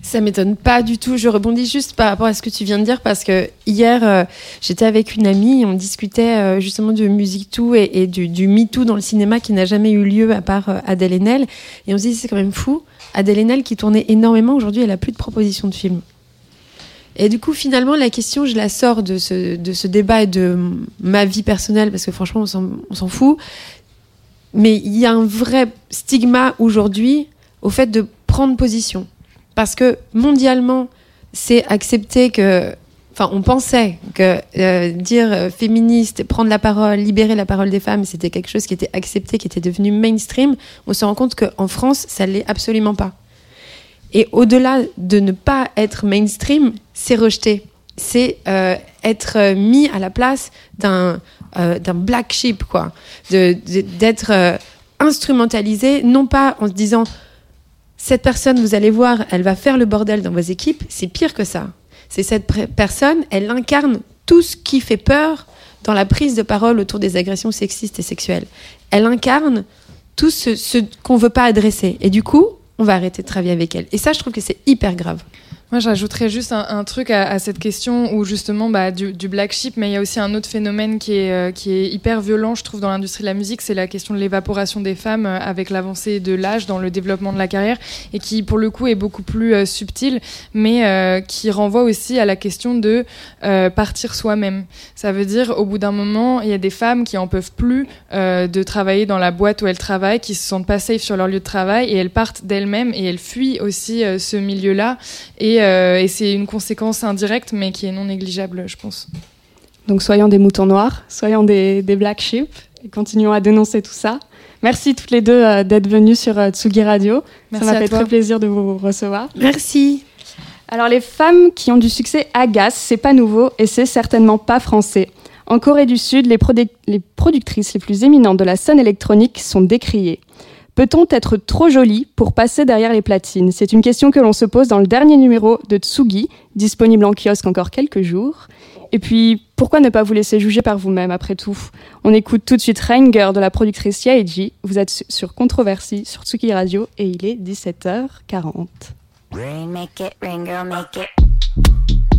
Ça m'étonne pas du tout. Je rebondis juste par rapport à ce que tu viens de dire parce que hier, euh, j'étais avec une amie et on discutait euh, justement de musique tout et, du, du Me Too dans le cinéma qui n'a jamais eu lieu à part euh, Adèle Haenel. Et on se dit, c'est quand même fou. Adèle Haenel qui tournait énormément, aujourd'hui, elle a plus de propositions de films. Et du coup, finalement, la question, je la sors de ce, de ce débat et de ma vie personnelle, parce que franchement, on s'en fout. Mais il y a un vrai stigma aujourd'hui au fait de prendre position. Parce que mondialement, c'est accepté que. Enfin, on pensait que euh, dire euh, féministe, prendre la parole, libérer la parole des femmes, c'était quelque chose qui était accepté, qui était devenu mainstream. On se rend compte qu'en France, ça l'est absolument pas. Et au-delà de ne pas être mainstream, c'est rejeté. C'est euh, être mis à la place d'un black sheep, quoi. D'être instrumentalisé, non pas en se disant cette personne, vous allez voir, elle va faire le bordel dans vos équipes. C'est pire que ça. C'est cette personne, elle incarne tout ce qui fait peur dans la prise de parole autour des agressions sexistes et sexuelles. Elle incarne tout ce, qu'on veut pas adresser. Et du coup, on va arrêter de travailler avec elle. Et ça, je trouve que c'est hyper grave. Moi, j'ajouterais juste un, truc à, cette question où justement bah, du, black sheep, mais il y a aussi un autre phénomène qui est, euh, qui est hyper violent, je trouve, dans l'industrie de la musique, c'est la question de l'évaporation des femmes euh, avec l'avancée de l'âge dans le développement de la carrière et qui, pour le coup, est beaucoup plus euh, subtil, mais euh, qui renvoie aussi à la question de partir soi-même. Ça veut dire, au bout d'un moment, il y a des femmes qui en peuvent plus de travailler dans la boîte où elles travaillent, qui se sentent pas safe sur leur lieu de travail et elles partent d'elles-mêmes et elles fuient aussi ce milieu-là. Et, euh, et c'est une conséquence indirecte, mais qui est non négligeable, je pense. Donc soyons des moutons noirs, soyons des, des black sheep et continuons à dénoncer tout ça. Merci toutes les deux euh, d'être venues sur euh, Tsugi Radio. Merci ça m'a fait toi. très plaisir de vous recevoir. Merci. Alors les femmes qui ont du succès agacent, c'est pas nouveau et c'est certainement pas français. En Corée du Sud, les productrices les plus éminentes de la scène électronique sont décriées. Peut-on être trop jolie pour passer derrière les platines? C'est une question que l'on se pose dans le dernier numéro de Tsugi, disponible en kiosque encore quelques jours. Et puis, pourquoi ne pas vous laisser juger par vous-même après tout? On écoute tout de suite Ranger de la productrice Yaeji. Vous êtes su- sur Controversie sur Tsugi Radio et il est 17h40. Rain, make it girl, make it.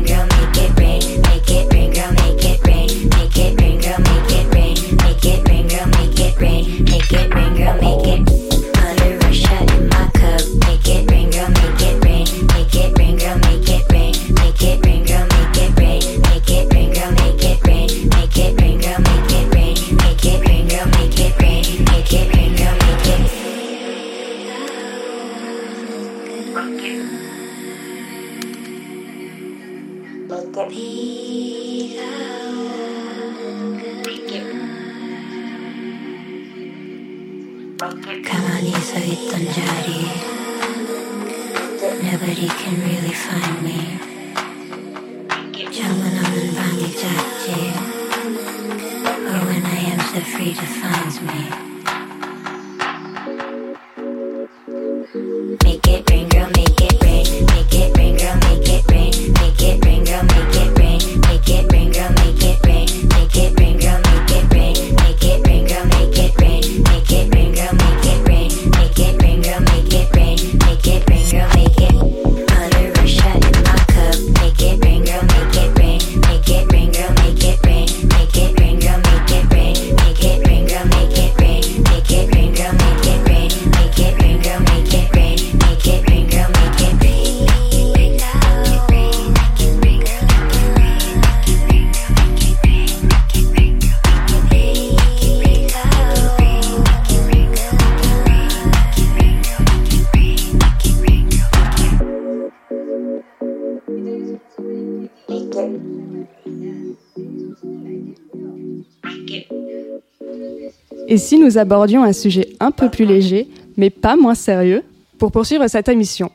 Et si nous abordions un sujet un peu plus léger, mais pas moins sérieux, pour poursuivre cette émission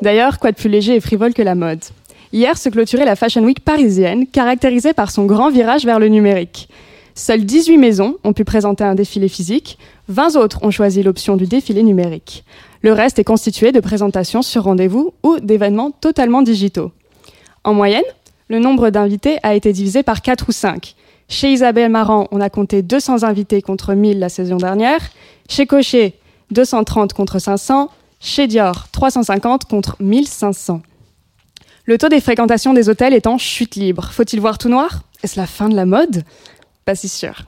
D'ailleurs, quoi de plus léger et frivole que la mode? Hier se clôturait la Fashion Week parisienne, caractérisée par son grand virage vers le numérique. Seules 18 maisons ont pu présenter un défilé physique, 20 autres ont choisi l'option du défilé numérique. Le reste est constitué de présentations sur rendez-vous ou d'événements totalement digitaux. En moyenne, le nombre d'invités a été divisé par 4 ou 5. Chez Isabelle Marant, on a compté 200 invités contre 1000 la saison dernière. Chez Cochet, 230 contre 500. Chez Dior, 350 contre 1500. Le taux des fréquentations des hôtels est en chute libre. Faut-il voir tout noir? Est-ce la fin de la mode? Pas si sûr.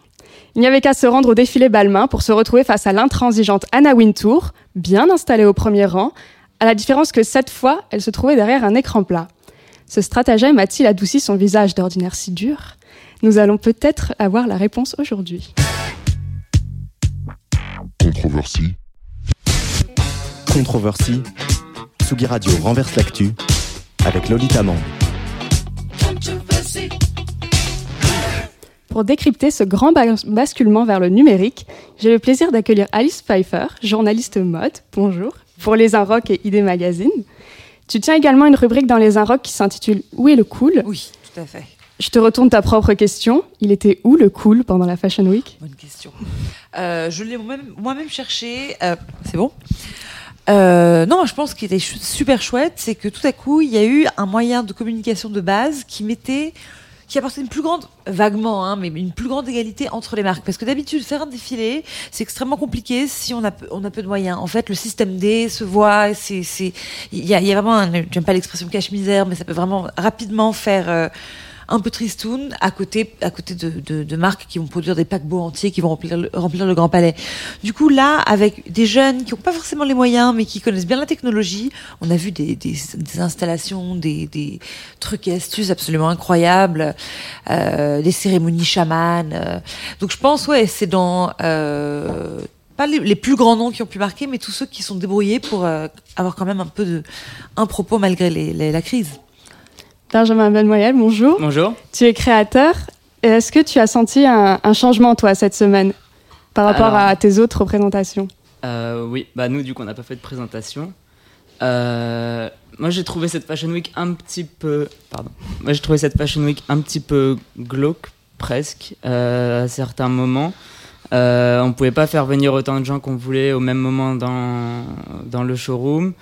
Il n'y avait qu'à se rendre au défilé Balmain pour se retrouver face à l'intransigeante Anna Wintour, bien installée au premier rang, à la différence que cette fois, elle se trouvait derrière un écran plat. Ce stratagème a-t-il adouci son visage d'ordinaire si dur? Nous allons peut-être avoir la réponse aujourd'hui. Controversie. Controversie. Tsugi Radio renverse l'actu avec Lolita Mang. Pour décrypter ce grand bas- basculement vers le numérique, j'ai le plaisir d'accueillir Alice Pfeiffer, journaliste mode, bonjour, pour Les Inrocks et ID Magazine. Tu tiens également une rubrique dans Les Inrocks qui s'intitule Où est le cool? Oui, tout à fait. Je te retourne ta propre question. Il était où le cool pendant la Fashion Week? Bonne question. Euh, je l'ai moi-même cherché. euh, c'est bon Euh, non, je pense qu'il était super chouette, c'est que tout à coup, il y a eu un moyen de communication de base qui mettait, qui apportait une plus grande, vaguement, hein, mais une plus grande égalité entre les marques. Parce que d'habitude, faire un défilé, c'est extrêmement compliqué si on a, peu- de moyens. En fait, le système D se voit, il y a, y a vraiment, j'aime pas l'expression cache-misère, mais ça peut vraiment rapidement faire. Un peu tristoun à côté, à côté de, de, de marques qui vont produire des paquebots entiers, qui vont remplir le, remplir le Grand Palais. Du coup, là, avec des jeunes qui n'ont pas forcément les moyens, mais qui connaissent bien la technologie, on a vu des, des, des installations, des, des trucs et astuces absolument incroyables, euh, des cérémonies chamanes. euh. Donc, je pense, ouais, c'est dans euh, pas les, les plus grands noms qui ont pu marquer, mais tous ceux qui sont débrouillés pour euh, avoir quand même un peu de un propos malgré les, les- la crise. Benjamin Benmoyel, bonjour. Bonjour. Tu es créateur. Est-ce que tu as senti un, un changement, toi, cette semaine, par rapport Alors- à tes autres représentations? Euh, oui, bah nous du coup on n'a pas fait de présentation. Euh, moi j'ai trouvé cette Fashion Week un petit peu, pardon. Moi j'ai trouvé cette Fashion Week un petit peu glauque presque euh, à certains moments. On pouvait pas faire venir autant de gens qu'on voulait au même moment dans dans le showroom.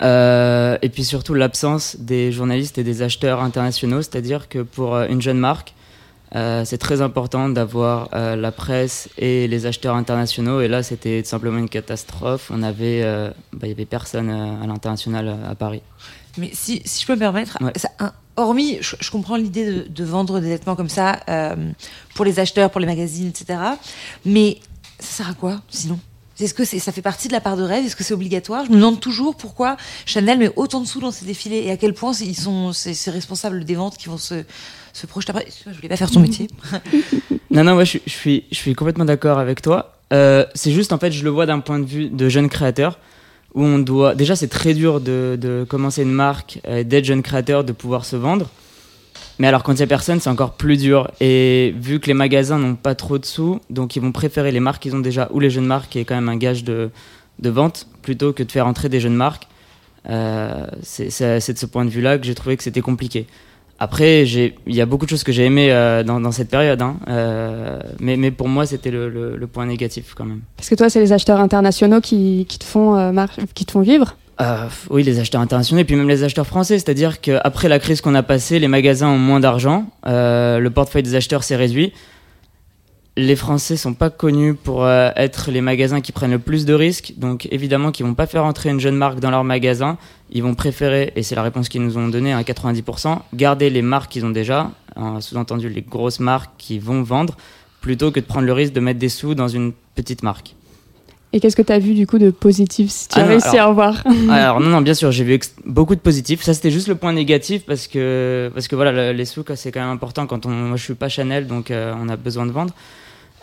Euh, et puis surtout l'absence des journalistes et des acheteurs internationaux, c'est-à-dire que pour euh, une jeune marque, euh, c'est très important d'avoir euh, la presse et les acheteurs internationaux. Et là, c'était tout simplement une catastrophe. On avait, bah, il y avait personne à l'international à Paris. Mais si, si je peux me permettre, Ouais. ça- un- hormis, je, je comprends l'idée de, de vendre des vêtements comme ça pour les acheteurs, pour les magazines, etc. Mais ça sert à quoi sinon? Est-ce que ça fait partie de la part de rêve Est-ce que c'est obligatoire? Je me demande toujours pourquoi Chanel met autant de sous dans ses défilés et à quel point ils sont ces, responsables des ventes qui vont se, projeter après. Je voulais pas faire ton métier. Non, non, moi je, suis- complètement d'accord avec toi. Euh, c'est juste, en fait, je le vois d'un point de vue de jeune créateur, où on doit. Déjà, c'est très dur de, de commencer une marque, euh, d'être jeune créateur, de pouvoir se vendre. Mais alors, quand il n'y a personne, c'est encore plus dur. Et vu que les magasins n'ont pas trop de sous, donc ils vont préférer les marques qu'ils ont déjà, ou les jeunes marques, qui est quand même un gage de, de vente, plutôt que de faire entrer des jeunes marques. Euh, c'est de ce point de vue-là que j'ai trouvé que c'était compliqué. Après, il y a beaucoup de choses que j'ai aimées euh, dans, cette période, hein. Euh, mais, pour moi, c'était le, point négatif quand même. Parce que toi, c'est les acheteurs internationaux qui, te, font, qui te font vivre Euh, oui, les acheteurs internationaux et puis même les acheteurs français, c'est-à-dire qu'après la crise qu'on a passée, les magasins ont moins d'argent, euh, le portefeuille des acheteurs s'est réduit. Les Français sont pas connus pour euh, être les magasins qui prennent le plus de risques, donc évidemment qu'ils vont pas faire entrer une jeune marque dans leur magasin, ils vont préférer, et c'est la réponse qu'ils nous ont donnée à 90%, garder les marques qu'ils ont déjà, en sous-entendu les grosses marques qui vont vendre, plutôt que de prendre le risque de mettre des sous dans une petite marque. Et qu'est-ce que tu as vu du coup de positif si tu Ah as non, réussi alors- à en voir Alors non, non, bien sûr, j'ai vu beaucoup de positifs. Ça, c'était juste le point négatif parce que parce que voilà, le- les sous, c'est quand même important quand on. Moi, je suis pas Chanel, donc euh, on a besoin de vendre.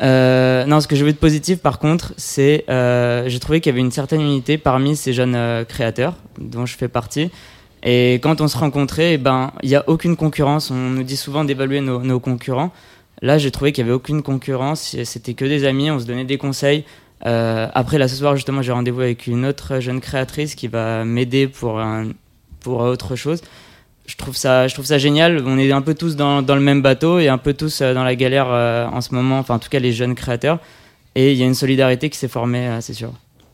Euh, non, ce que j'ai vu de positif, par contre, c'est euh, j'ai trouvé qu'il y avait une certaine unité parmi ces jeunes euh, créateurs dont je fais partie. Et quand on se rencontrait, eh ben, il y a aucune concurrence. On nous dit souvent d'évaluer nos, nos concurrents. Là, j'ai trouvé qu'il n'y avait aucune concurrence. C'était que des amis, on se donnait des conseils. Euh, après, là, ce soir, justement, j'ai rendez-vous avec une autre jeune créatrice qui va m'aider pour, pour autre chose. Je trouve, ça, je trouve ça génial. On est un peu tous dans, dans le même bateau et un peu tous euh, dans la galère euh, en ce moment, enfin, en tout cas, les jeunes créateurs. Et il y a une solidarité qui s'est formée, c'est sûr.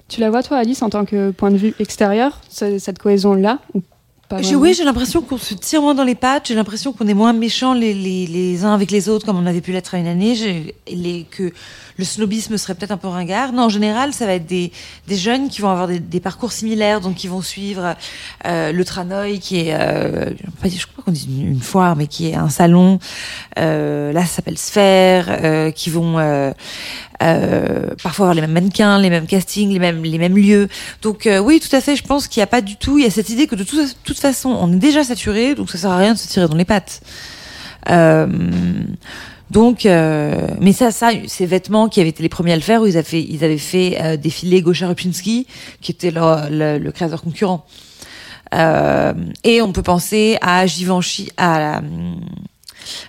Tu la vois, toi, Alice, en tant que point de vue extérieur, ce- cette cohésion-là pas J'ai- vraiment oui, j'ai l'impression qu'on se tire moins dans les pattes. J'ai l'impression qu'on est moins méchants les, les, les uns avec les autres, comme on avait pu l'être à une année. J'ai- Les, que le snobisme serait peut-être un peu ringard. Non, en général, ça va être des, des jeunes qui vont avoir des, des parcours similaires, donc qui vont suivre euh, le Tranoï, qui est, euh, je sais pas qu'on dit une, une foire, mais qui est un salon. Euh, là, ça s'appelle Sphère, euh, qui vont euh, parfois avoir les mêmes mannequins, les mêmes castings, les mêmes, les mêmes lieux. Donc euh, oui, tout à fait, je pense qu'il n'y a pas du tout, il y a cette idée que de toute, façon, on est déjà saturé, donc ça sert à rien de se tirer dans les pattes. Euh, donc, euh, mais ça, ça, ces vêtements qui avaient été les premiers à le faire, où ils avaient fait, ils avaient fait euh, défiler Gosha Rupchinski, qui était le, le, le créateur concurrent. Euh, et on peut penser à Givenchy, à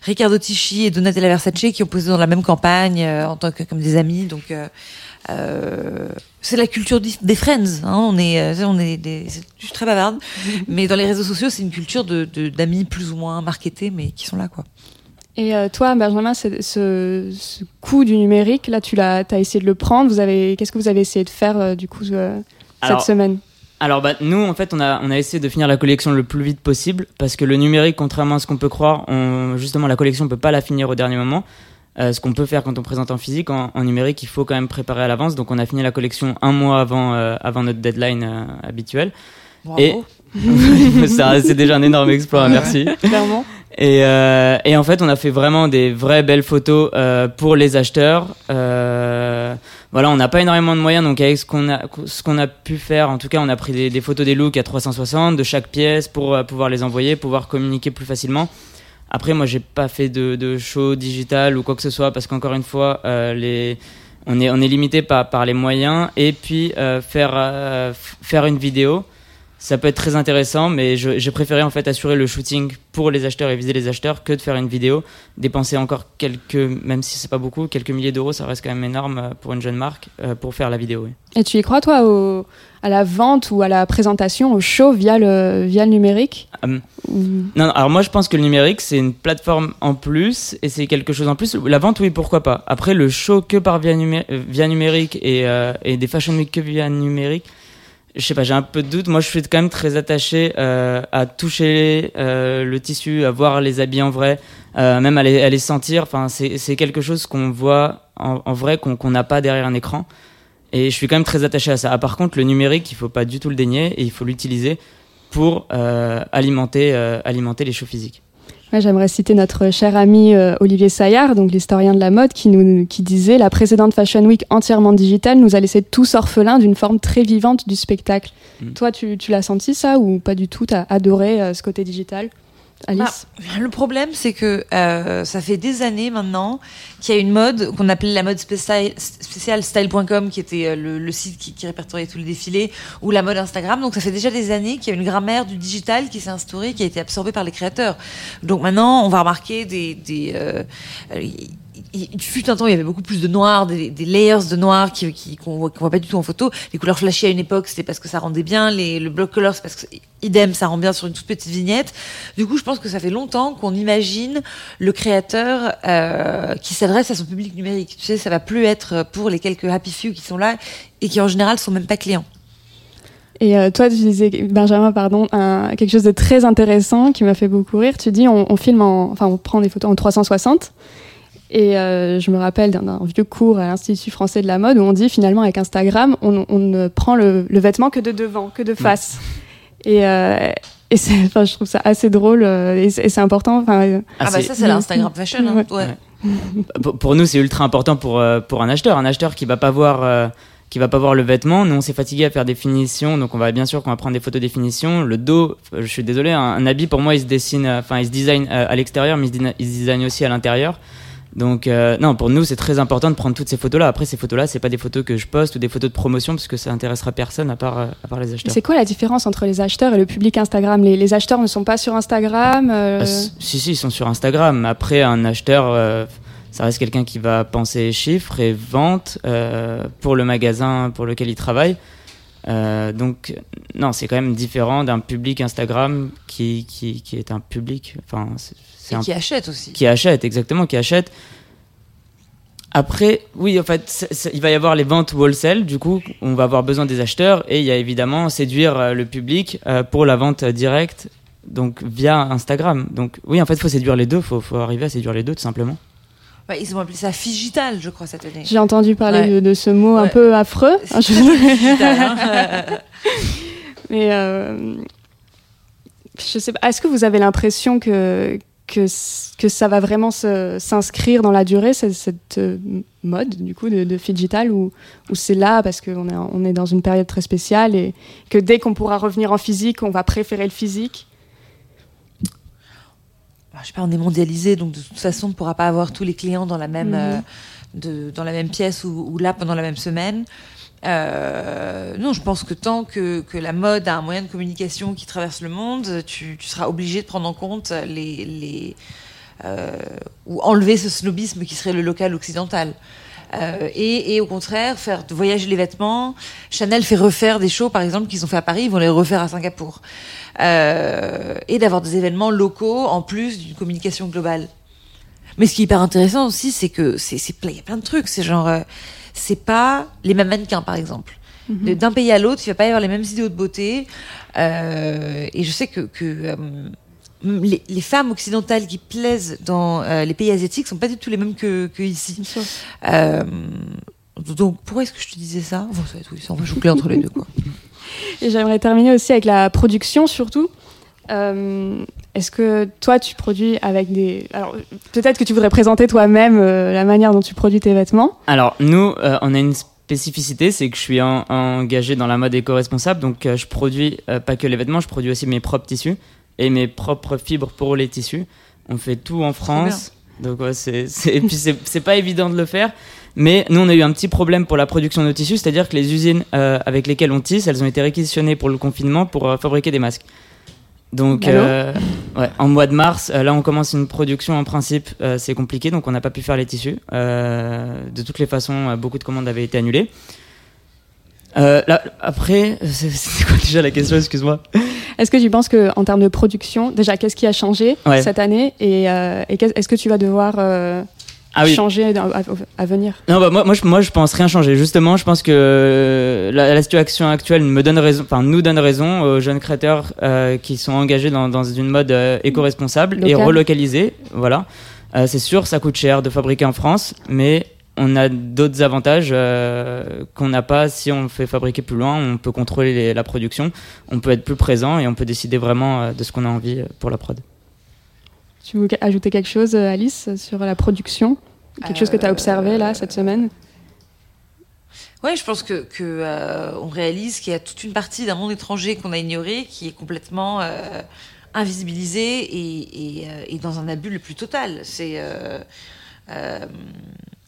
Riccardo Tisci et Donatella Versace qui ont posé dans la même campagne euh, en tant que comme des amis. Donc euh, euh, c'est la culture des friends. Hein, on est, euh, on est des, je suis très bavarde, mais dans les réseaux sociaux, c'est une culture de de- d'amis plus ou moins marketés, mais qui sont là quoi. Et euh, toi, Benjamin, c'est- ce, ce coup du numérique, là, tu l'as, as essayé de le prendre. Vous avez, qu'est-ce que vous avez essayé de faire euh, du coup euh, Alors, cette semaine? Alors bah, nous en fait on a, on a essayé de finir la collection le plus vite possible parce que le numérique contrairement à ce qu'on peut croire, on, justement la collection on peut pas la finir au dernier moment. Euh, ce qu'on peut faire quand on présente en physique, en, en numérique il faut quand même préparer à l'avance. Donc on a fini la collection un mois avant, euh, avant notre deadline euh, habituel. Bravo. Et c'est déjà un énorme exploit, merci. Clairement. Et, euh, et en fait, on a fait vraiment des vraies belles photos euh, pour les acheteurs. Euh, voilà, on n'a pas énormément de moyens, donc avec ce qu'on a, ce qu'on a pu faire, en tout cas, on a pris des, photos des looks à 360 de chaque pièce pour euh, pouvoir les envoyer, pouvoir communiquer plus facilement. Après, moi, j'ai pas fait de, de show digital ou quoi que ce soit parce qu'encore une fois, euh, les on est on est limité par par les moyens et puis euh, faire faire une vidéo ça peut être très intéressant, mais j'ai préféré en fait assurer le shooting pour les acheteurs et viser les acheteurs que de faire une vidéo. Dépenser encore quelques, même si c'est pas beaucoup, quelques milliers d'euros, ça reste quand même énorme euh, pour une jeune marque euh, pour faire la vidéo. oui. Et tu y crois, toi, au- à la vente ou à la présentation, au show via le, via le numérique? Hum. Ou- Non, non, alors moi je pense que le numérique c'est une plateforme en plus et c'est quelque chose en plus. La vente, oui, pourquoi pas. Après, le show que par via, euh, via numérique et, euh, et des fashion week que via numérique, je sais pas, j'ai un peu de doute. Moi je suis quand même très attaché euh, à toucher euh, le tissu, à voir les habits en vrai, euh, même à les, à les sentir. Enfin, c'est quelque chose qu'on voit en, en vrai qu'on qu'on n'a pas derrière un écran. Et je suis quand même très attaché à ça. Ah, par contre, le numérique, il faut pas du tout le dénier et il faut l'utiliser pour euh, alimenter, euh, alimenter les shows physiques. J'aimerais citer notre cher ami euh, Olivier Saillard, donc l'historien de la mode, qui, nous, qui disait La précédente Fashion Week entièrement digitale nous a laissé tous orphelins d'une forme très vivante du spectacle. Mm. Toi, tu, tu l'as senti ça ou pas du tout? T'as adoré euh, ce côté digital? Bah, le problème, c'est que euh, ça fait des années maintenant qu'il y a une mode qu'on appelait la mode spéciale, style.com, qui était euh, le, le site qui, qui répertoriait tous les défilés, ou la mode Instagram. Donc ça fait déjà des années qu'il y a une grammaire du digital qui s'est instaurée, qui a été absorbée par les créateurs. Donc maintenant, on va remarquer des... des euh, euh, il- fut un temps, il y avait beaucoup plus de noir, des, layers de noir qu'on qu'on voit pas du tout en photo. Les couleurs flashy à une époque, c'était parce que ça rendait bien. Le block color, c'est parce que idem, ça rend bien sur une toute petite vignette. Du coup, je pense que ça fait longtemps qu'on imagine le créateur euh, qui s'adresse à son public numérique. Tu sais, ça va plus être pour les quelques happy few qui sont là et qui en général sont même pas clients. Et euh, toi, tu disais, Benjamin, pardon, quelque chose de très intéressant qui m'a fait beaucoup rire. Tu dis, on, on filme en, enfin, on prend des photos en 360. Et euh, je me rappelle d'un vieux cours à l'Institut français de la mode où on dit finalement avec Instagram, on, on ne prend le, le vêtement que de devant, que de face. Et, euh, et c'est, enfin, je trouve ça assez drôle euh, et c'est et c'est important. Enfin, Ah, bah ça, c'est l'Instagram fashion. Hein. Ouais. Pour, pour nous, c'est ultra important pour, pour un acheteur. Un acheteur qui va pas voir. euh, qui va pas voir le vêtement, nous on s'est fatigué à faire des finitions, donc on va bien sûr qu'on va prendre des photos des finitions. Le dos, je suis désolé, un, un habit pour moi il se dessine, enfin il se design à l'extérieur, mais il se, il se design aussi à l'intérieur. Donc euh, non, pour nous c'est très important de prendre toutes ces photos-là. Après ces photos-là, c'est pas des photos que je poste ou des photos de promotion parce que ça intéressera personne à part, euh, à part les acheteurs. c'est quoi la différence entre les acheteurs et le public Instagram? Les, les acheteurs ne sont pas sur Instagram. euh, Ah, si, si, ils sont sur Instagram. Après, un acheteur, euh, ça reste quelqu'un qui va penser chiffres et vente euh, pour le magasin pour lequel il travaille. Euh, donc, non, c'est quand même différent d'un public Instagram qui, qui, qui est un public. Enfin, c'est- qui achète aussi. Qui achète, exactement, qui achète. Après, oui, en fait, il va y avoir les ventes wholesale, du coup, on va avoir besoin des acheteurs, et il y a évidemment séduire euh, le public euh, pour la vente directe, donc via Instagram. Donc, oui, en fait, il faut séduire les deux, il faut, faut arriver à séduire les deux, tout simplement. Ouais, ils ont appelé ça Figital, je crois, cette année. J'ai entendu parler Ouais. de, de ce mot un peu affreux. Digital, hein. Mais euh, je sais pas. Est-ce que vous avez l'impression que que que ça va vraiment s'inscrire dans la durée cette, cette, euh, mode du coup de, de digital ou ou c'est là parce qu'on est on est dans une période très spéciale et que dès qu'on pourra revenir en physique, on va préférer le physique? Bah, je sais pas, on est mondialisé, donc de toute façon, on ne pourra pas avoir tous les clients dans la même, Mhm. euh, de, dans la même pièce ou, ou là pendant la même semaine. Euh, non, je pense que tant que, que la mode a un moyen de communication qui traverse le monde, tu, tu seras obligé de prendre en compte les, les euh, ou enlever ce snobisme qui serait le local occidental. Euh, et, et au contraire, faire voyager les vêtements. Chanel fait refaire des shows, par exemple, qu'ils ont fait à Paris, ils vont les refaire à Singapour. Euh, et d'avoir des événements locaux en plus d'une communication globale. Mais ce qui est hyper intéressant aussi, c'est que c'est, il y a plein de trucs. C'est genre, euh, c'est pas les mêmes mannequins, par exemple. Mhm. D'un pays à l'autre, il va pas y avoir les mêmes idéaux de beauté. Euh, et je sais que, que euh, les, les femmes occidentales qui plaisent dans euh, les pays asiatiques sont pas du tout les mêmes que, que ici. Euh, donc pourquoi est-ce que je te disais ça? Bon, ça va être- oui, ça, on va jouer entre les deux, quoi. Et j'aimerais terminer aussi avec la production surtout. Euh, Est-ce que toi tu produis avec des alors peut-être que tu voudrais présenter toi-même euh, la manière dont tu produis tes vêtements? Alors, nous, euh, on a une spécificité, c'est que je suis en- engagé dans la mode éco-responsable, donc euh, je produis euh, pas que les vêtements, je produis aussi mes propres tissus et mes propres fibres pour les tissus. On fait tout en France. Donc ouais, c'est, et puis c'est, pas évident de le faire. Mais nous, on a eu un petit problème pour la production de nos tissus, c'est-à-dire que les usines euh, avec lesquelles on tisse, elles ont été réquisitionnées pour le confinement pour euh, fabriquer des masques. Donc, euh, ouais, en mois de mars, là, on commence une production. En principe, c'est compliqué, donc on n'a pas pu faire les tissus. De toutes les façons, beaucoup de commandes avaient été annulées. Euh, là, après, c'est, quoi déjà la question Excuse-moi. Est-ce que tu penses que en termes de production, déjà qu'est-ce qui a changé Ouais. cette année et, euh, et est-ce que tu vas devoir euh, Ah oui. changer à, à venir? Non, bah, moi, moi, je, moi, je pense rien changer. Justement, je pense que euh, la, la situation actuelle me donne raison, enfin, nous donne raison aux jeunes créateurs qui sont engagés dans, dans une mode éco-responsable et relocalisée. Voilà. Euh, c'est sûr, ça coûte cher de fabriquer en France, mais on a d'autres avantages euh, qu'on n'a pas si on fait fabriquer plus loin. On peut contrôler les- la production, on peut être plus présent et on peut décider vraiment euh, de ce qu'on a envie euh, pour la prod. Tu veux ajouter quelque chose, Alice, sur la production? Quelque chose que tu as observé là cette semaine? Ouais, je pense que, que euh, on réalise qu'il y a toute une partie d'un monde étranger qu'on a ignoré, qui est complètement euh, invisibilisé et, et, et dans un abus le plus total. C'est euh, euh,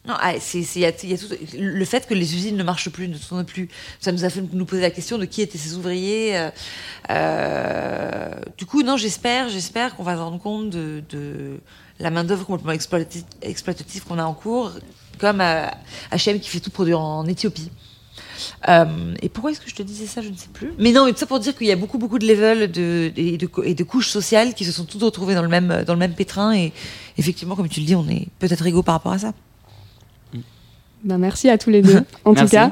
non, ah, c'est c'est- y a, y a tout, le fait que les usines ne marchent plus, ne tournent plus. Ça nous a fait nous poser la question de qui étaient ces ouvriers. euh, euh, du coup, non, j'espère, j'espère qu'on va se rendre compte de, de la main d'œuvre complètement exploitative, qu'on a en cours, comme H&M qui fait tout produire en Éthiopie. Euh, et pourquoi est-ce que je te disais ça Je ne sais plus. Mais non, mais tout ça pour dire qu'il y a beaucoup, beaucoup de levels de, et, de, et de couches sociales qui se sont toutes retrouvées dans le même, dans le même pétrin. Et effectivement, comme tu le dis, on est peut-être égaux par rapport à ça. Ben, merci à tous les deux. En tout cas,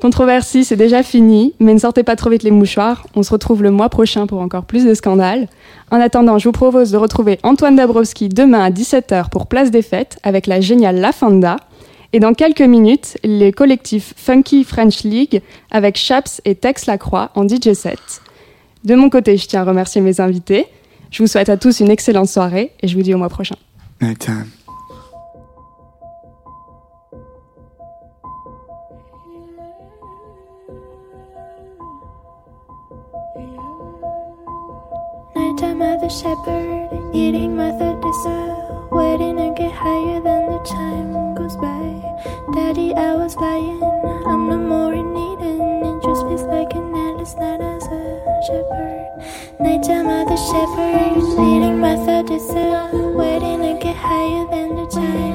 controversie, c'est déjà fini, mais ne sortez pas trop vite les mouchoirs. On se retrouve le mois prochain pour encore plus de scandales. En attendant, je vous propose de retrouver Antoine Dabrowski demain à 17h pour Place des Fêtes avec la géniale La Fanda. Et dans quelques minutes, les collectifs Funky French League avec Chaps et Tex Lacroix en DJ set. De mon côté, je tiens à remercier mes invités. Je vous souhaite à tous une excellente soirée et je vous dis au mois prochain. Nighttime. At the shepherd, eating my third dessert, waiting to get higher than the time goes by. Daddy, I was lying, I'm no more in Eden. It just feels like an endless night as a shepherd. Nighttime at the shepherd, eating my third dessert, waiting to get higher than the time